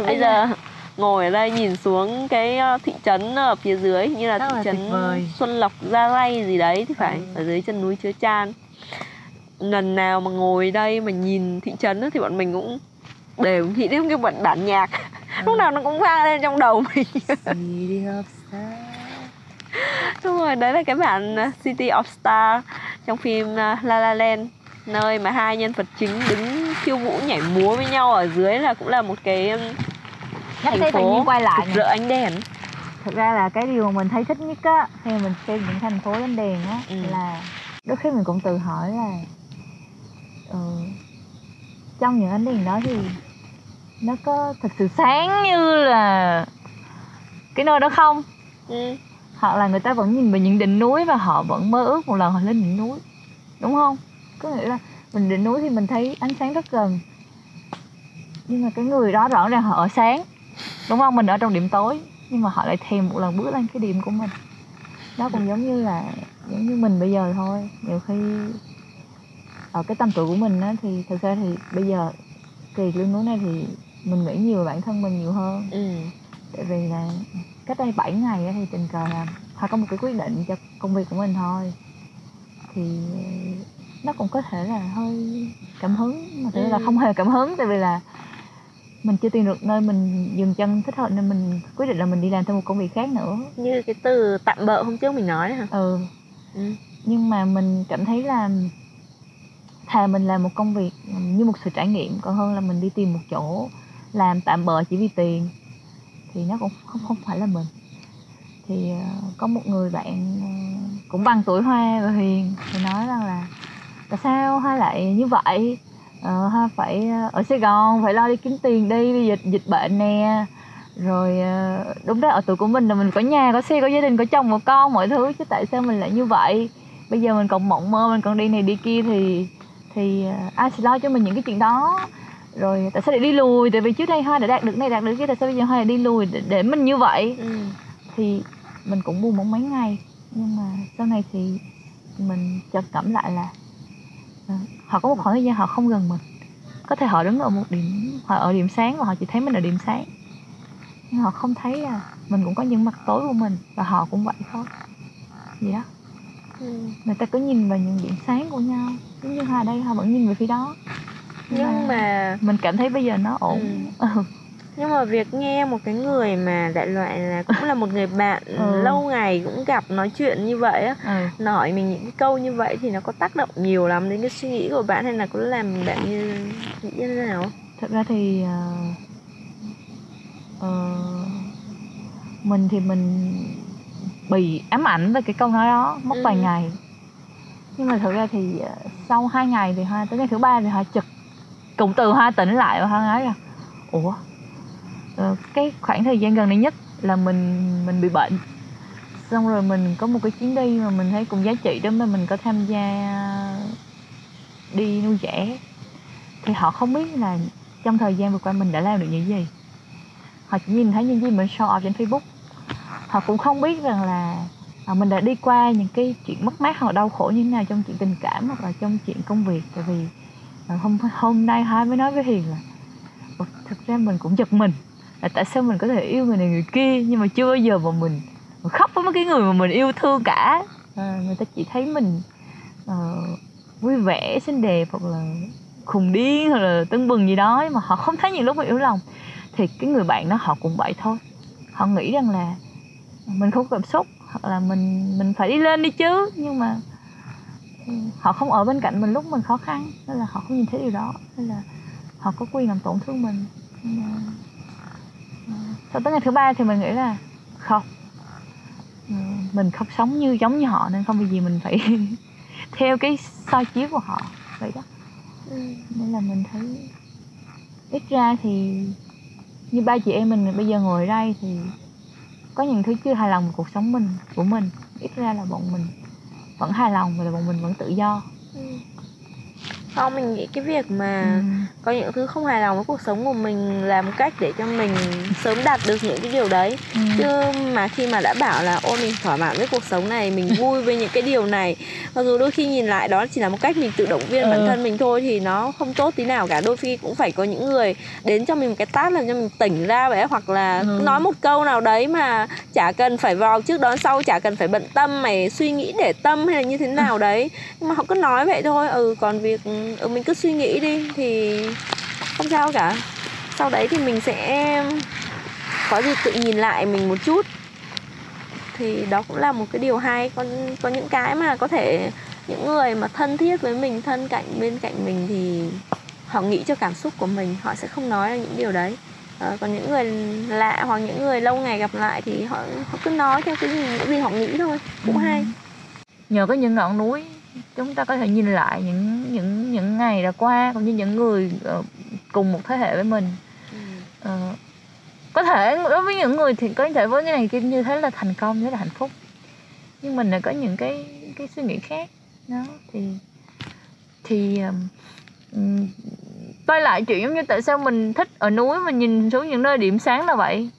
bây giờ ngồi ở đây nhìn xuống cái ờ, thị trấn ở phía dưới như là Rất thị là trấn Xuân Lộc Gia Ray gì đấy thì phải ừ. ở dưới chân núi Chứa Chan lần nào mà ngồi đây mà nhìn thị trấn thì bọn mình cũng đều nghĩ đến cái bản bản nhạc ừ. lúc nào nó cũng vang lên trong đầu mình đúng rồi đấy là cái bản ờ, City of Star trong phim ờ, La La Land nơi mà hai nhân vật chính đứng khiêu vũ nhảy múa với nhau ở dưới là cũng là một cái Nhắc thành phố quay lại rực rỡ ánh đèn. Thực ra là cái điều mà mình thấy thích nhất á khi mà mình xem những thành phố ánh đèn á ừ. là đôi khi mình cũng tự hỏi là ừ, trong những ánh đèn đó thì nó có thật sự sáng như là cái nơi đó không? Ừ. hoặc là người ta vẫn nhìn về những đỉnh núi và họ vẫn mơ ước một lần họ lên đỉnh núi đúng không? Có nghĩa là mình đỉnh núi thì mình thấy ánh sáng rất gần nhưng mà cái người đó rõ ràng họ ở sáng đúng không? Mình ở trong điểm tối nhưng mà họ lại thèm một lần bước lên cái điểm của mình. Đó cũng giống như là giống như mình bây giờ thôi. Nhiều khi ở cái tâm tuổi của mình á thì thực ra thì bây giờ kỳ lên núi này thì mình nghĩ nhiều bản thân mình nhiều hơn. Ừ. tại vì là cách đây 7 ngày thì tình cờ là họ có một cái quyết định cho công việc của mình thôi. Thì nó cũng có thể là hơi cảm hứng mà thực ra là Ừ. không hề cảm hứng tại vì là mình chưa tìm được nơi mình dừng chân thích hợp nên mình quyết định là mình đi làm thêm một công việc khác nữa. Như cái từ tạm bợ hôm trước mình nói hả? Ừ. Ừ. nhưng mà mình cảm thấy là thà mình làm một công việc như một sự trải nghiệm còn hơn là mình đi tìm một chỗ làm tạm bợ chỉ vì tiền thì nó cũng không không phải là mình. Thì ờ, có một người bạn ờ, cũng bằng tuổi hoa và hiền thì nói rằng là tại sao hoa lại như vậy ờ, hoa phải ờ, ở sài gòn phải lo đi kiếm tiền đi đi dịch dịch bệnh nè. Rồi ờ, đúng đấy ở tuổi của mình là mình có nhà có xe có gia đình có chồng có con mọi thứ chứ tại sao mình lại như vậy? Bây giờ mình còn mộng mơ mình còn đi này đi kia thì thì ờ, ai sẽ lo cho mình những cái chuyện đó? Rồi tại sao lại đi lùi? Tại vì trước đây hoa đã đạt được này đạt được kia tại sao bây giờ hoa lại đi lùi để, để mình như vậy? Ừ. thì mình cũng buồn bóng mấy ngày nhưng mà sau này thì mình chợt cảm lại là họ có một khoảng thời gian họ không gần mình. Có thể họ đứng ở một điểm họ ở điểm sáng và họ chỉ thấy mình ở điểm sáng. Nhưng họ không thấy là mình cũng có những mặt tối của mình và họ cũng vậy thôi. Gì đó. Ừ. người ta cứ nhìn vào những điểm sáng của nhau giống như hoa đây họ vẫn nhìn về phía đó. Nhưng mà mình cảm thấy bây giờ nó ổn. Ừ. nhưng mà việc nghe một cái người mà đại loại là cũng là một người bạn (laughs) Ừ. lâu ngày cũng gặp nói chuyện như vậy á ừ. nói mình những cái câu như vậy thì nó có tác động nhiều lắm đến cái suy nghĩ của bạn hay là có làm bạn như nghĩ như thế nào thật ra thì ờ, ờ, mình thì mình bị ám ảnh về cái câu nói đó mất vài Ừ. ngày nhưng mà thật ra thì ờ, sau hai ngày thì hoa tới ngày thứ ba thì hoa chực cũng từ hoa tỉnh lại và hoa nói rằng ủa Ờ, cái khoảng thời gian gần đây nhất là mình mình bị bệnh. Xong rồi mình có một cái chuyến đi mà mình thấy cũng giá trị đó mà mình có tham gia đi nuôi trẻ. Thì họ không biết là trong thời gian vừa qua mình đã làm được những gì. Họ chỉ nhìn thấy những gì mình show off trên facebook. Họ cũng không biết rằng là à, mình đã đi qua những cái chuyện mất mát hoặc đau khổ như thế nào trong chuyện tình cảm hoặc là trong chuyện công việc. Tại vì à, hôm hôm nay hai mới nói với hiền là thực ra mình cũng giật mình là tại sao mình có thể yêu người này người kia nhưng mà chưa bao giờ mà mình, mình khóc với mấy cái người mà mình yêu thương cả? À, người ta chỉ thấy mình uh, vui vẻ xinh đẹp hoặc là khùng điên hoặc là tưng bừng gì đó mà họ không thấy những lúc mình yếu lòng. Thì cái người bạn đó họ cũng vậy thôi. Họ nghĩ rằng là mình không có cảm xúc hoặc là mình mình phải đi lên đi chứ nhưng mà ừ, họ không ở bên cạnh mình lúc mình khó khăn nên là họ không nhìn thấy điều đó. Nên là họ có quyền làm tổn thương mình. Nhưng mà sau tới ngày thứ ba thì mình nghĩ là không Ừ, mình không sống như giống như họ nên không vì gì mình phải (laughs) theo cái soi chiếu của họ vậy đó ừ. nên là mình thấy ít ra thì như ba chị em mình bây giờ ngồi đây thì có những thứ chưa hài lòng cuộc sống mình của mình ít ra là bọn mình vẫn hài lòng và là bọn mình vẫn tự do Ừ. không mình nghĩ cái việc mà ừ. có những thứ không hài lòng với cuộc sống của mình là một cách để cho mình sớm đạt được những cái điều đấy Ừ. chứ mà khi mà đã bảo là ôi mình thỏa mãn với cuộc sống này mình (laughs) vui với những cái điều này mặc dù đôi khi nhìn lại đó chỉ là một cách mình tự động viên Ừ. bản thân mình thôi thì nó không tốt tí nào cả đôi khi cũng phải có những người đến cho mình một cái tát làm cho mình tỉnh ra vậy hoặc là Ừ. nói một câu nào đấy mà chả cần phải vào trước đón sau chả cần phải bận tâm mày suy nghĩ để tâm hay là như thế nào đấy nhưng mà họ cứ nói vậy thôi ừ còn việc ừ, mình cứ suy nghĩ đi thì không sao cả. Sau đấy thì mình sẽ có gì tự nhìn lại mình một chút. Thì đó cũng là một cái điều hay. Có có những cái mà có thể những người mà thân thiết với mình thân cạnh bên cạnh mình thì họ nghĩ cho cảm xúc của mình họ sẽ không nói ra những điều đấy. À, còn những người lạ hoặc những người lâu ngày gặp lại thì họ họ cứ nói theo cái gì những gì họ nghĩ thôi. Cũng hay. Nhờ có những ngọn núi chúng ta có thể nhìn lại những những những ngày đã qua cũng như những người ờ, cùng một thế hệ với mình. Ờ, có thể đối với những người thì có thể với cái này kia như thế là thành công thế là hạnh phúc. Nhưng mình lại có những cái cái suy nghĩ khác đó thì thì ừm, quay lại chuyện giống như tại sao mình thích ở núi mình nhìn xuống những nơi điểm sáng là vậy.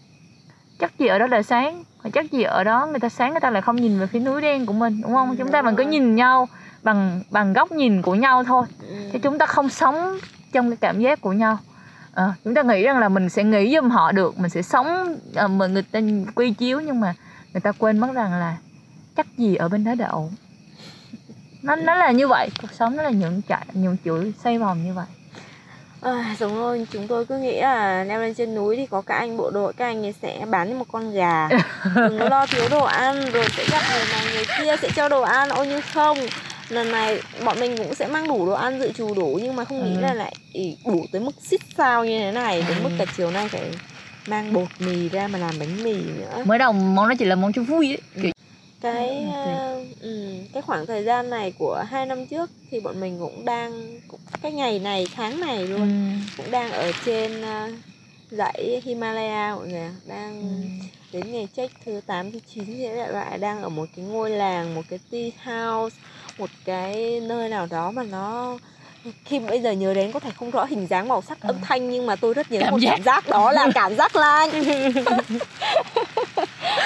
Chắc gì ở đó là sáng hoặc chắc gì ở đó người ta sáng người ta lại không nhìn về phía núi đen của mình đúng không? Ừ, chúng ta vẫn cứ nhìn nhau bằng bằng góc nhìn của nhau thôi. Ừ. chứ chúng ta không sống trong cái cảm giác của nhau. Ờ, chúng ta nghĩ rằng là mình sẽ nghĩ giùm họ được mình sẽ sống uh, mà người ta quy chiếu nhưng mà người ta quên mất rằng là chắc gì ở bên đó đã ổn. Nó nó là như vậy cuộc sống nó là những chạy những chuỗi xoay vòng như vậy. À, giống rồi chúng tôi cứ nghĩ là leo lên trên núi thì có các anh bộ đội các anh ấy sẽ bán như một con gà. (laughs) Đừng lo thiếu đồ ăn rồi sẽ gặp người này người kia sẽ cho đồ ăn ôi nhưng không lần này bọn mình cũng sẽ mang đủ đồ ăn dự trù đủ nhưng mà không nghĩ Ừ. là lại đủ tới mức xít sao như thế này đến mức cả chiều nay phải mang bột mì ra mà làm bánh mì nữa mới đầu món nó chỉ là món cho vui ấy kiểu cái Ừ, ừ, cái khoảng thời gian này của hai năm trước thì bọn mình cũng đang cũng, cái ngày này tháng này luôn ừ. cũng đang ở trên ờ, dãy Himalaya mọi người đang Ừ. đến ngày check thứ 8 thứ 9 thì loại đang ở một cái ngôi làng một cái tea house một cái nơi nào đó mà nó khi bây giờ nhớ đến có thể không rõ hình dáng màu sắc âm thanh nhưng mà tôi rất nhớ Cảm một giác. cảm giác. đó là (laughs) cảm giác lạnh. (laughs)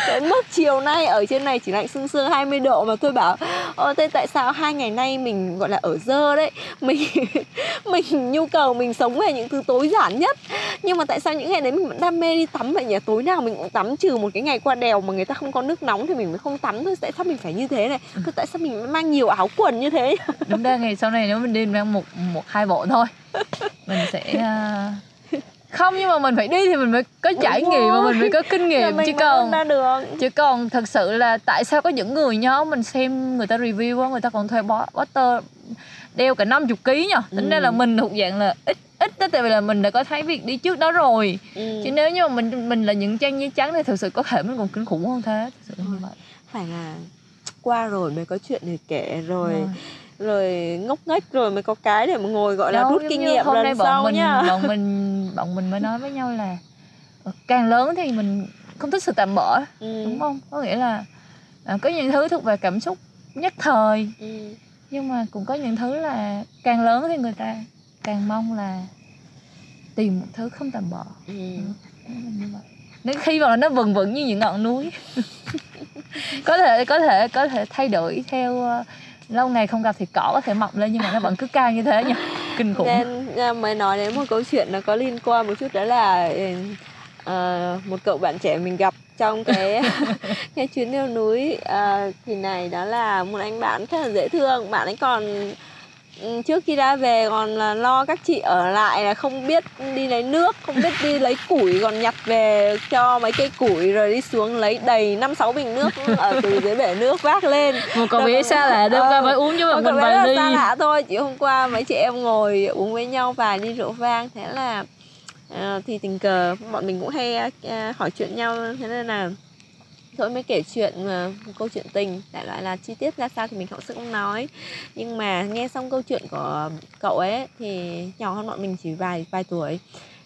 Đến mức chiều nay ở trên này chỉ lạnh sương sương 20 độ mà tôi bảo Ơ thế tại sao hai ngày nay mình gọi là ở dơ đấy? Mình (laughs) mình nhu cầu mình sống về những thứ tối giản nhất. Nhưng mà tại sao những ngày đấy mình vẫn đam mê đi tắm vậy nhỉ? Tối nào mình cũng tắm trừ một cái ngày qua đèo mà người ta không có nước nóng thì mình mới không tắm thôi. Tại sao mình phải như thế này? Thế Tại sao mình mang nhiều áo quần như thế đúng ra ngày sau này nếu mình đi mình mang một một hai bộ thôi. (laughs) Mình sẽ à, không nhưng mà mình phải đi thì mình mới có trải nghiệm và mình mới có kinh nghiệm. (laughs) Chứ còn ra được. chứ còn thật sự là tại sao có những người nhóm mình xem người ta review á người ta còn thuê bó butter đeo cả 50 kg nha tính ra Ừ. là mình thuộc dạng là ít ít đó tại vì là mình đã có thấy việc đi trước đó rồi. Ừ. chứ nếu như mà mình mình là những trang giấy trắng thì thực sự có thể mình còn kinh khủng hơn thế. Thực sự là như vậy. Phải là qua rồi mới có chuyện để kể rồi. Rồi. Rồi ngốc nghếch rồi mới có cái để mà ngồi gọi là Đâu, rút giống kinh nghiệm lần bọn sau mình nhá bọn mình bọn mình mới nói với nhau là càng lớn thì mình không thích sự tạm bỡ ừ. đúng không có nghĩa là à, có những thứ thuộc về cảm xúc nhất thời Ừ. nhưng mà cũng có những thứ là càng lớn thì người ta càng mong là tìm một thứ không tạm bỡ Ừ. Là vậy đến khi mà nó vần vững như những ngọn núi (laughs) có thể có thể có thể thay đổi theo ờ, lâu ngày không gặp thì cỏ có thể mọc lên nhưng mà nó vẫn cứ cao như thế nha kinh khủng. Nên à, mới nói đến một câu chuyện nó có liên quan một chút đó là ờ, một cậu bạn trẻ mình gặp trong cái (laughs) cái chuyến leo núi ờ, thì này đó là một anh bạn rất là dễ thương. Bạn ấy còn trước khi ra về còn là lo các chị ở lại là không biết đi lấy nước không biết đi lấy củi còn nhặt về cho mấy cây củi rồi đi xuống lấy đầy năm sáu bình nước ở từ dưới bể nước vác lên. Một cậu bé xa lạ Ờ, qua mới uống với Thôi bọn mình vài ly xa lạ thôi chỉ hôm qua mấy chị em ngồi uống với nhau vài ly rượu vang thế là ờ, thì tình cờ bọn mình cũng hay ờ, hỏi chuyện nhau thế nên là thôi mới kể chuyện uh, câu chuyện tình. Đại loại là chi tiết ra sao thì mình không sẽ không nói. Nhưng mà nghe xong câu chuyện của cậu ấy thì nhỏ hơn bọn mình chỉ vài vài tuổi.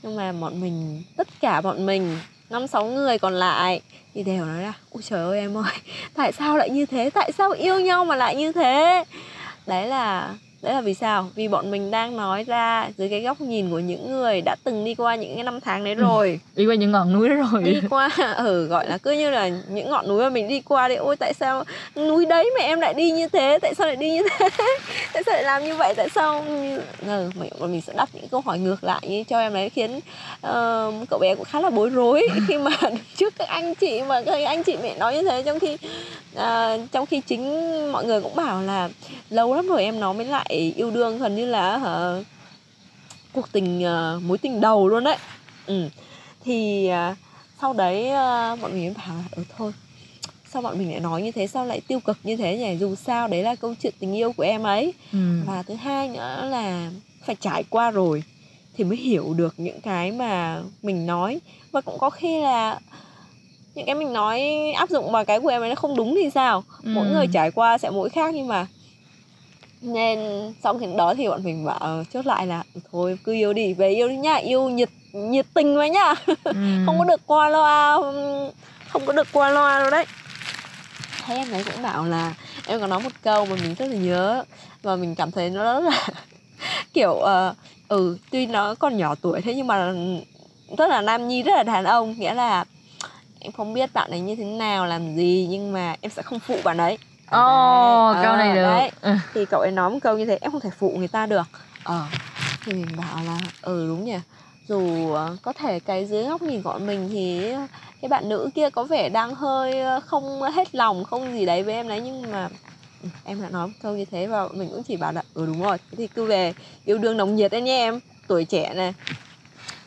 Nhưng mà bọn mình tất cả bọn mình năm sáu người còn lại thì đều nói là ôi trời ơi em ơi tại sao lại như thế? Tại sao yêu nhau mà lại như thế? Đấy là đấy là vì sao? Vì bọn mình đang nói ra dưới cái góc nhìn của những người đã từng đi qua những cái năm tháng đấy rồi. Đi qua những ngọn núi đó rồi. Đi qua ở (laughs) gọi là cứ như là những ngọn núi mà mình đi qua đấy ôi tại sao núi đấy mà em lại đi như thế? Tại sao lại đi như thế? (laughs) Tại sao lại làm như vậy? Tại sao. Ngờ, mình mình sẽ đặt những câu hỏi ngược lại như cho em đấy khiến ờ, cậu bé cũng khá là bối rối (laughs) khi mà trước các anh chị mà các anh chị mẹ nói như thế. Trong khi ờ, trong khi chính mọi người cũng bảo là lâu lắm rồi em nó mới lại yêu đương gần như là hả cuộc tình ờ, mối tình đầu luôn đấy. Ừ. Thì à, sau đấy à, bọn mình bảo ừ thôi sao bọn mình lại nói như thế? Sao lại tiêu cực như thế nhỉ? Dù sao đấy là câu chuyện tình yêu của em ấy. Ừ. và thứ hai nữa là phải trải qua rồi thì mới hiểu được những cái mà mình nói. Và cũng có khi là những cái mình nói áp dụng vào cái của em ấy nó không đúng thì sao? Mỗi Ừ. người trải qua sẽ mỗi khác nhưng mà nên xong thì đó thì bọn mình bảo chốt lại là "Ừ, thôi cứ yêu đi về yêu đi nhá yêu nhiệt nhiệt tình với nhá. Ừ. (laughs) không có được qua loa không có được qua loa đâu đấy. Thấy em ấy cũng bảo là em có nói một câu mà mình rất là nhớ và mình cảm thấy nó rất là (laughs) kiểu ờ, ừ tuy nó còn nhỏ tuổi thế nhưng mà rất là nam nhi rất là đàn ông. Nghĩa là em không biết bạn ấy như thế nào làm gì nhưng mà em sẽ không phụ bạn ấy Ồ, Đấy, câu ờ, này được. đấy. Ừ. thì cậu ấy nói một câu như thế em không thể phụ người ta được. Ờ thì mình bảo là ừ đúng nhỉ. Dù ờ, có thể cái dưới góc nhìn của mình thì cái bạn nữ kia có vẻ đang hơi ờ, không hết lòng không gì đấy với em đấy nhưng mà "Ừ, em đã nói một câu như thế và mình cũng chỉ bảo là ừ đúng rồi. Thế thì cứ về yêu đương nồng nhiệt đấy nhé em tuổi trẻ này.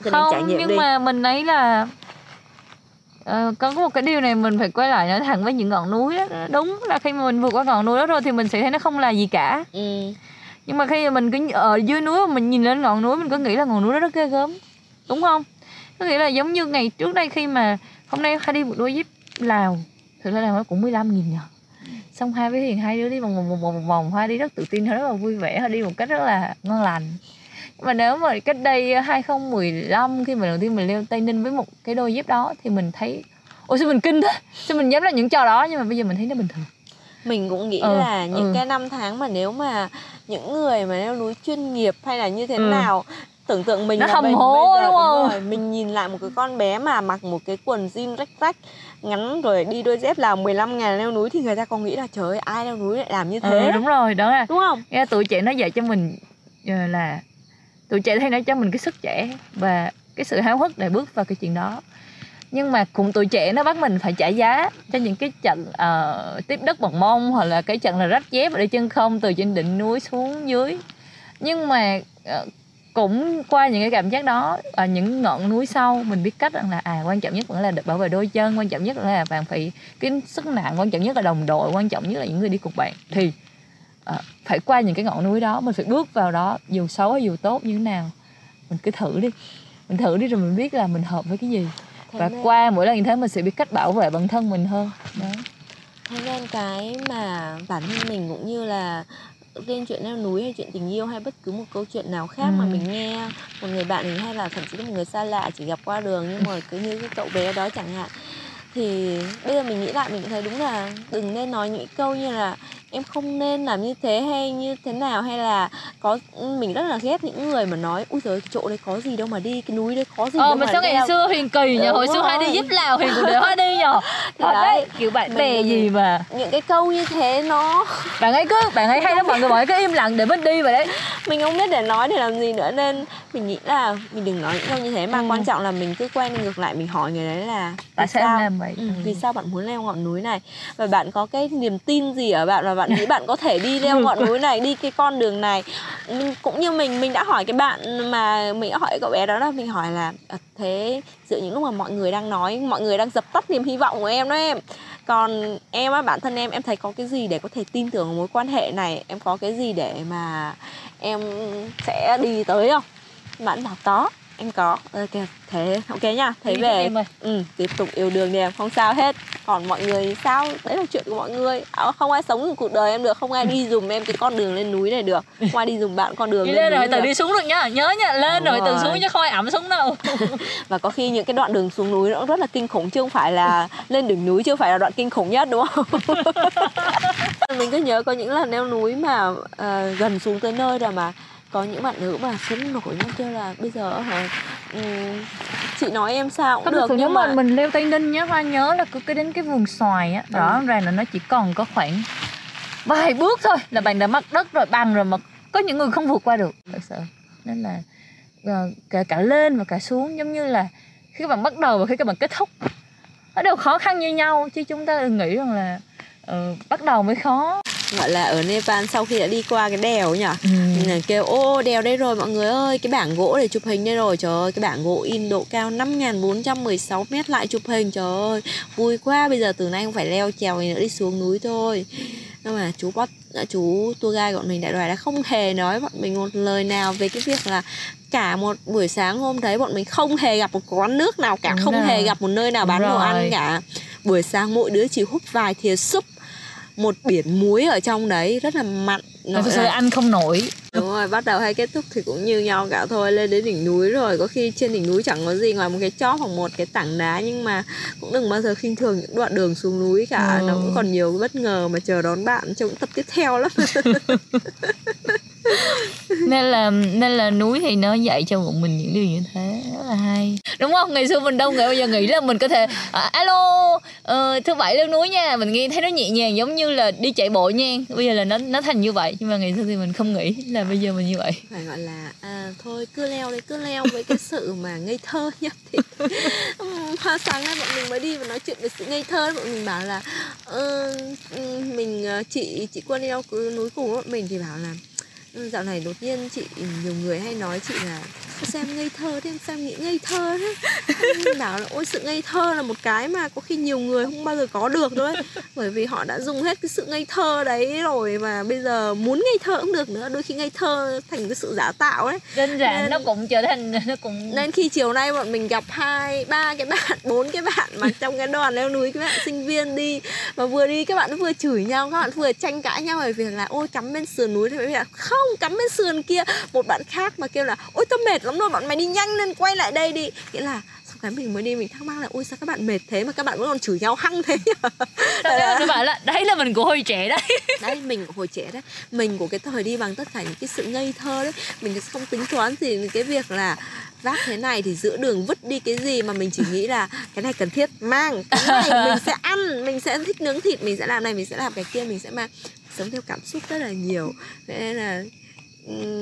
Cho nên trải không nghiệm nhưng đi. mà mình ấy là ờ, có một cái điều này mình phải quay lại nói thẳng với những ngọn núi đó. đúng là khi mà mình vượt qua ngọn núi đó rồi thì mình sẽ thấy nó không là gì cả. Ừ. nhưng mà khi mà mình cứ ở dưới núi mà mình nhìn lên ngọn núi mình có nghĩ là ngọn núi đó rất ghê gớm đúng không? Có nghĩa là giống như ngày trước đây khi mà hôm nay hai đi một đôi jeep lào thực ra là nó cũng 15 nghìn nhờ. Xong hai với hiền hai đứa đi vòng vòng vòng vòng vòng hoa đi rất tự tin rất là vui vẻ hoa đi một cách rất là ngon lành mà nếu mà cách đây 2015 khi mà đầu tiên mình leo Tây Ninh với một cái đôi dép đó thì mình thấy ôi sao mình kinh thế sao mình dám làm những trò đó nhưng mà bây giờ mình thấy nó bình thường mình cũng nghĩ Ừ, là những ừ. cái năm tháng mà nếu mà những người mà leo núi chuyên nghiệp hay là như thế Ừ. nào tưởng tượng mình Nó là hầm mình hố, bây giờ, đúng không? rồi, mình nhìn lại một cái con bé mà mặc một cái quần jean rách rách ngắn rồi đi đôi dép là 15 ngàn leo núi thì người ta còn nghĩ là trời ơi ai leo núi lại làm như thế ừ, đúng rồi đó là đúng không nghe tuổi trẻ nó dạy cho mình ờ, là tuổi trẻ hay nó cho mình cái sức trẻ và cái sự háo hức để bước vào cái chuyện đó. Nhưng mà cũng tuổi trẻ nó bắt mình phải trả giá cho những cái trận uh, tiếp đất bằng mông hoặc là cái trận là rách dép ở chân không từ trên đỉnh núi xuống dưới. Nhưng mà uh, cũng qua những cái cảm giác đó ở những ngọn núi sau mình biết cách rằng là à quan trọng nhất vẫn là bảo vệ đôi chân quan trọng nhất là bạn phải cái sức nặng quan trọng nhất là đồng đội quan trọng nhất là những người đi cùng bạn. Thì ờ, phải qua những cái ngọn núi đó mình phải bước vào đó dù xấu hay dù tốt như thế nào. Mình cứ thử đi. Mình thử đi rồi mình biết là mình hợp với cái gì. Thế và nên- qua mỗi lần như thế mình sẽ biết cách bảo vệ bản thân mình hơn. Đó. Thế nên cái mà bản thân mình cũng như là riêng chuyện leo núi hay chuyện tình yêu hay bất cứ một câu chuyện nào khác mà Ừ. mình nghe một người bạn mình hay là thậm chí là một người xa lạ chỉ gặp qua đường nhưng mà cứ như cái cậu bé đó chẳng hạn thì bây giờ mình nghĩ lại mình cũng thấy đúng là đừng nên nói những câu như là em không nên làm như thế hay như thế nào hay là có mình rất là ghét những người mà nói ui cái chỗ đấy có gì đâu mà đi cái núi đấy có gì ờ đâu mà sao ngày leo." xưa huyền kỳ Đúng hồi xưa hai đi giúp lào huyền cũng hoa đi Thì Thật đấy, kiểu bạn bè gì mà. những cái câu như thế nó (laughs) bạn ấy cứ bạn ấy hay lắm mọi người mọi cứ im lặng để mình đi vậy đấy. Mình không biết để nói để làm gì nữa nên mình nghĩ là mình đừng nói những câu như thế mà Ừ. quan trọng là mình cứ quay ngược lại mình hỏi người đấy là tại sao em làm vậy? Ừ, Ừ. vì sao bạn muốn leo ngọn núi này? Và bạn có cái niềm tin gì ở bạn và bạn nghĩ bạn có thể đi leo ngọn núi này đi cái con đường này? Mình, cũng như mình mình đã hỏi cái bạn mà mình đã hỏi cậu bé đó là mình hỏi là "À, thế giữa những lúc mà mọi người đang nói mọi người đang dập tắt niềm hy vọng của em đó em. Còn em á bản thân em em thấy có cái gì để có thể tin tưởng mối quan hệ này? Em có cái gì để mà em sẽ đi tới không? Bạn bảo có em có. Ok thế ok nha thấy Đi về. ừ, tiếp tục yêu đương đi em. Không sao hết. Còn mọi người sao? Đấy là chuyện của mọi người. À, không ai sống được cuộc đời em được không ai đi (laughs) dùm em cái con đường lên núi này được. Không ai đi dùm bạn con đường đi lên, lên rồi từ đi xuống được nhá. Nhớ nha lên Đúng rồi từ rồi. xuống chứ không ai ẩm xuống đâu. (laughs) Và có khi những cái đoạn đường xuống núi nó rất là kinh khủng chứ không phải là (laughs) lên đỉnh núi chứ không phải là đoạn kinh khủng nhất đúng không? Mình cứ nhớ có những lần leo núi mà ờ, gần xuống tới nơi rồi mà có những bạn nữ mà xuống nổi nhau kêu là bây giờ hả ừm, chị nói em sao cũng Không được nhưng mà mà mình leo Tây Ninh nhá Hoa nhớ là cứ cái đến cái vườn xoài á rõ ràng là nó chỉ còn có khoảng vài bước thôi là bạn đã mất đất rồi bằng rồi mà có những người không vượt qua được. Thật sự. Nên là ờ, cả cả lên và cả xuống giống như là khi các bạn bắt đầu và khi các bạn kết thúc. Nó đều khó khăn như nhau chứ chúng ta đừng nghĩ rằng là ờ, bắt đầu mới khó gọi là ở Nepal sau khi đã đi qua cái đèo nhỉ ừ. Kêu ô đèo đây rồi mọi người ơi Cái bảng gỗ để chụp hình đây rồi Trời ơi cái bảng gỗ in độ cao 5.416 mét lại chụp hình Trời ơi vui quá Bây giờ từ nay không phải leo trèo gì nữa đi xuống núi thôi Nhưng mà chú bắt chú tour guide bọn mình đại đoài đã không hề nói bọn mình một lời nào về cái việc là cả một buổi sáng hôm đấy bọn mình không hề gặp một quán nước nào cả Đúng không rồi. hề gặp một nơi nào Đúng bán đồ ăn rồi. cả buổi sáng mỗi đứa chỉ húp vài thìa súp một biển muối ở trong đấy rất là mặn Mà Gọi thực sự anh không nổi. Đúng rồi, bắt đầu hay kết thúc thì cũng như nhau cả thôi Lên đến đỉnh núi rồi, có khi trên đỉnh núi chẳng có gì ngoài một cái chóp hoặc một cái tảng đá Nhưng mà cũng đừng bao giờ khinh thường những đoạn đường xuống núi cả Ừ. Nó cũng còn nhiều bất ngờ mà chờ đón bạn trong tập tiếp theo lắm (laughs) (laughs) (laughs) nên là nên là núi thì nó dạy cho bọn mình những điều như thế rất là hay. Đúng không? Ngày xưa mình đâu nghĩ bao giờ nghĩ là mình có thể à, alo! Ờ, thứ bảy leo núi nha. Mình nghe thấy nó nhẹ nhàng giống như là đi chạy bộ nha. Bây giờ là nó nó thành như vậy. Nhưng mà ngày xưa thì mình không nghĩ là bây giờ mình như vậy. Phải gọi là, à thôi cứ leo đấy, cứ leo với cái sự mà ngây thơ nhất thì (laughs) ừ, Hoa sáng nay bọn mình mới đi và nói chuyện về sự ngây thơ Bọn mình bảo là uh, mình ờ, chị chị quân đi leo núi cùng bọn mình thì bảo là dạo này đột nhiên chị nhiều người hay nói chị là xem ngây thơ thế xem nghĩ ngây thơ thế Em bảo là ôi sự ngây thơ là một cái mà có khi nhiều người không bao giờ có được đâu ấy. Bởi vì họ đã dùng hết cái sự ngây thơ đấy rồi và bây giờ muốn ngây thơ cũng được nữa đôi khi ngây thơ thành cái sự giả tạo ấy. Đơn giản Nên- nó cũng trở thành nó cũng nên khi chiều nay bọn mình gặp hai ba cái bạn bốn cái bạn mà trong cái đoàn leo núi các bạn sinh viên đi mà vừa đi các bạn vừa chửi nhau các bạn vừa tranh cãi nhau về việc là ôi cắm bên sườn núi thì mấy bạn không cắm bên sườn kia. Một bạn khác mà kêu là ôi tao mệt lắm rồi bọn mày đi nhanh lên quay lại đây đi. Nghĩa là sau cái mình mới đi mình thắc mắc là ôi sao các bạn mệt thế mà các bạn vẫn còn chửi nhau hăng thế nhỉ các bạn bảo là đấy là mình của hồi trẻ đấy. (laughs) Đấy mình của hồi trẻ đấy. Mình của cái thời đi bằng tất cả những cái sự ngây thơ đấy. Mình không tính toán gì cái việc là vác thế này thì giữa đường vứt đi cái gì mà mình chỉ nghĩ là cái này cần thiết mang cái này mình (laughs) sẽ ăn mình sẽ thích nướng thịt mình sẽ làm này mình sẽ làm cái kia mình sẽ mang sống theo cảm xúc rất là nhiều. Nên là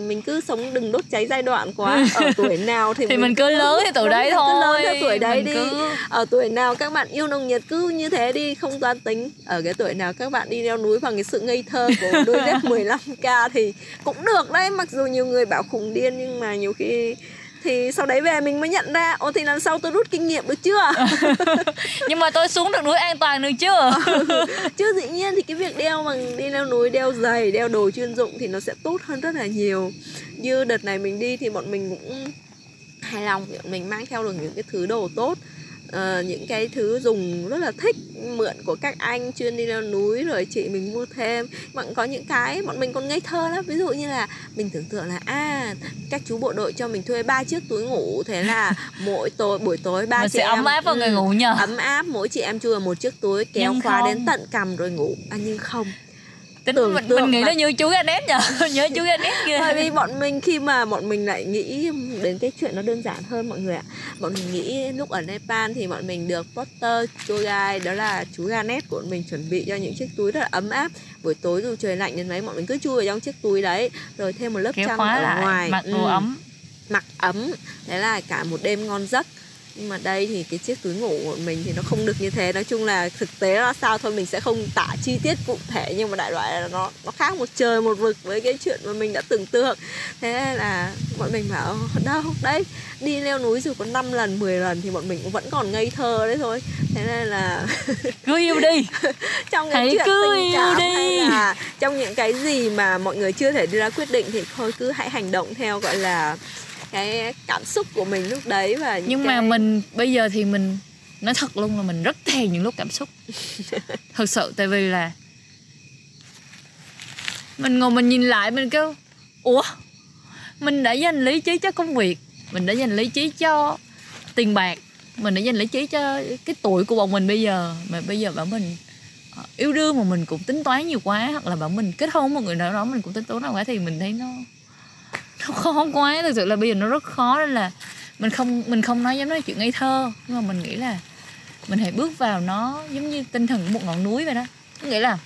mình cứ sống đừng đốt cháy giai đoạn quá. Ở (laughs) tuổi nào thì, thì mình cứ lớn theo tuổi đấy cứ thôi. lớn theo tuổi đấy Mình đi. cứ- ở tuổi nào các bạn yêu nồng nhiệt cứ như thế đi không toán tính. Ở cái tuổi nào các bạn đi leo núi bằng cái sự ngây thơ của (laughs) đôi dép 15k thì cũng được đấy. Mặc dù nhiều người bảo khủng điên nhưng mà nhiều khi thì sau đấy về mình mới nhận ra ồ thì lần sau tôi rút kinh nghiệm được chưa? (laughs) Nhưng mà tôi xuống được núi an toàn được chưa (laughs) chứ dĩ nhiên thì cái việc đeo bằng đi leo núi đeo giày đeo đồ chuyên dụng thì nó sẽ tốt hơn rất là nhiều. Như đợt này mình đi thì bọn mình cũng hài lòng mình mang theo được những cái thứ đồ tốt Ờ, những cái thứ dùng rất là thích mượn của các anh chuyên đi leo núi rồi chị mình mua thêm. Cũng có những cái bọn mình còn ngây thơ lắm ví dụ như là mình tưởng tượng là à các chú bộ đội cho mình thuê ba chiếc túi ngủ thế là (laughs) mỗi tối buổi tối ba chị sẽ ấm em áp vào ừ, người ngủ nhờ. ấm áp mỗi chị em chui vào một chiếc túi kéo Nhưng khóa không. đến tận cằm rồi ngủ. À nhưng không tính tưởng mình, tượng mình nghĩ mà- nó như chú Ganet nhờ. (laughs) Nhớ chú Ganet kia. Bởi vì bọn mình khi mà bọn mình lại nghĩ đến cái chuyện nó đơn giản hơn mọi người ạ. Bọn mình nghĩ lúc ở Nepal thì bọn mình được Potter tour guide đó là chú Ganet của bọn mình chuẩn bị cho những chiếc túi rất là ấm áp. Buổi tối dù trời lạnh đến mấy bọn mình cứ chui vào trong chiếc túi đấy rồi thêm một lớp kéo chăn ở lại ngoài. mặc đồ Ừ. ấm. Mặc ấm thế là cả một đêm ngon giấc nhưng mà đây thì cái chiếc túi ngủ của mình thì nó không được như thế. Nói chung là thực tế là sao thôi mình sẽ không tả chi tiết cụ thể nhưng mà đại loại là nó nó khác một trời một vực với cái chuyện mà mình đã tưởng tượng. Thế là bọn mình bảo đâu đấy đi leo núi dù có 5 lần 10 lần thì bọn mình cũng vẫn còn ngây thơ đấy thôi. Thế nên là (laughs) cứ yêu đi. Trong cái Hãy chuyện cứ tình yêu cảm đi. hay là trong những cái gì mà mọi người chưa thể đưa ra quyết định thì thôi cứ hãy hành động theo gọi là cái cảm xúc của mình lúc đấy và nhưng mà cái... mình bây giờ thì mình nói thật luôn là mình rất thèm những lúc cảm xúc. (laughs) Thật sự tại vì là mình ngồi mình nhìn lại mình kêu ủa? Mình đã dành lý trí cho công việc mình đã dành lý trí cho tiền bạc mình đã dành lý trí cho cái tuổi của bọn mình bây giờ mà bây giờ bảo mình ờ, yêu đương mà mình cũng tính toán nhiều quá hoặc là bảo mình kết hôn một người nào đó mình cũng tính toán nhiều quá thì mình thấy nó khó quá thực sự là bây giờ nó rất khó nên là mình không mình không nói dám nói chuyện ngây thơ. Nhưng mà mình nghĩ là mình hãy bước vào nó giống như tinh thần của một ngọn núi vậy đó. Có nghĩa là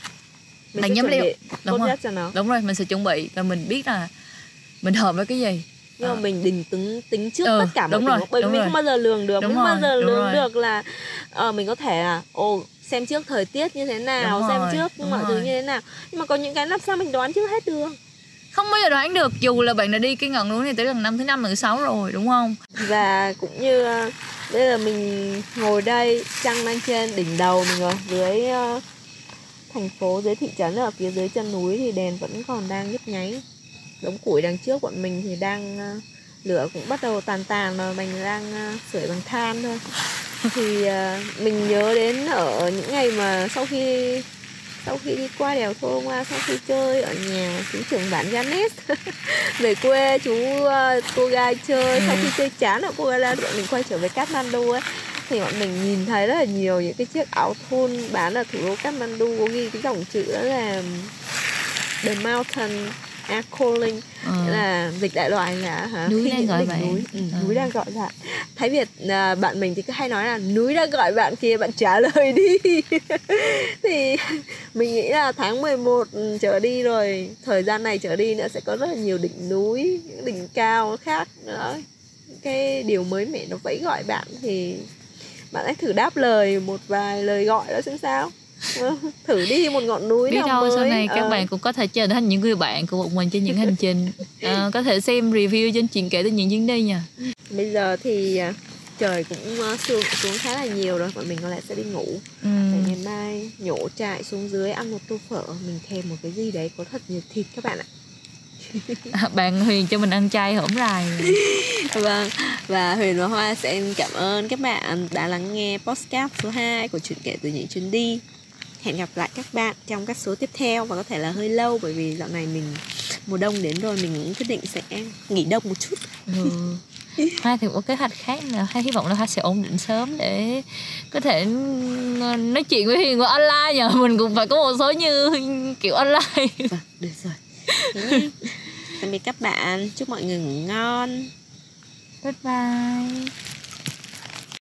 mình bạn nhắm tốt đúng rồi. đúng rồi mình sẽ chuẩn bị và mình biết là mình hợp với cái gì. Nhưng mà Ờ. mình định tính tính trước Ừ, tất cả mọi huống. Bởi vì mình không bao giờ lường được. Đúng mình không bao giờ lường rồi. được là ờ, mình có thể là ồ xem trước thời tiết như thế nào Đúng xem rồi, trước mọi thứ rồi. như thế nào. Nhưng mà có những cái làm sao mình đoán trước hết được không bao giờ đoán được, dù là bạn đã đi cái ngọn núi này tới lần năm thứ năm thứ sáu rồi, đúng không? Và cũng như ờ, bây giờ mình ngồi đây, trăng đang trên, đỉnh đầu mình rồi, dưới ờ, thành phố, dưới thị trấn, ở phía dưới chân núi thì đèn vẫn còn đang nhấp nháy. Đống củi đằng trước bọn mình thì đang ờ, lửa cũng bắt đầu tàn tàn mà mình đang sưởi bằng than thôi. Thì mình nhớ đến ở những ngày mà sau khi sau khi đi qua đèo Thô Hoa sau khi chơi ở nhà chú trưởng bản Ganet (laughs) về quê chú uh, cô gái chơi. Sau Ừ. khi chơi chán ở cô gái ra bọn mình quay trở về Kathmandu ấy thì bọn mình nhìn thấy rất là nhiều những cái chiếc áo thun bán ở thủ đô Kathmandu có ghi cái dòng chữ đó là The Mountain are calling Ờ. Nghĩa là dịch đại loại là hả, Núi khi đang gọi núi, ừ, Ờ. núi đang gọi bạn Thái Việt à, bạn mình thì cứ hay nói là núi đã gọi bạn kia bạn trả (laughs) lời đi. (laughs) Thì (laughs) mình nghĩ là tháng 11 ừ, trở đi rồi thời gian này trở đi nữa sẽ có rất là nhiều đỉnh núi những đỉnh cao khác nữa. Cái điều mới mẻ nó vẫy gọi bạn thì bạn hãy thử đáp lời một vài lời gọi đó xem sao. (laughs) thử đi một ngọn núi biết đâu mới sau này các Ờ. bạn cũng có thể trở thành những người bạn của bọn mình trên những hành trình (laughs) Ờ, có thể xem review trên chuyện kể từ những chuyến đi nha bây giờ thì à, trời cũng à, xuống xuống khá là nhiều rồi bọn mình có lẽ sẽ đi ngủ ừ. Để ngày mai nhổ trại xuống dưới ăn một tô phở mình thèm một cái gì đấy có thật nhiều thịt các bạn ạ (laughs) bạn Huyền cho mình ăn chay hổm rài Vâng, và Huyền và Hoa sẽ cảm ơn các bạn đã lắng nghe podcast số 2 của chuyện kể từ những chuyến đi. Hẹn gặp lại các bạn trong các số tiếp theo và có thể là hơi lâu bởi vì dạo này mình mùa đông đến rồi mình cũng quyết định sẽ nghỉ đông một chút. ừ. (laughs) Hoa thì có kế hoạch khác là Hoa hy vọng là Hoa sẽ ổn định sớm để có thể nói chuyện với Huyền qua online nhờ mình cũng phải có một số như kiểu online Vâng, được rồi. (laughs) Tạm biệt các bạn, chúc mọi người ngủ ngon. bye bye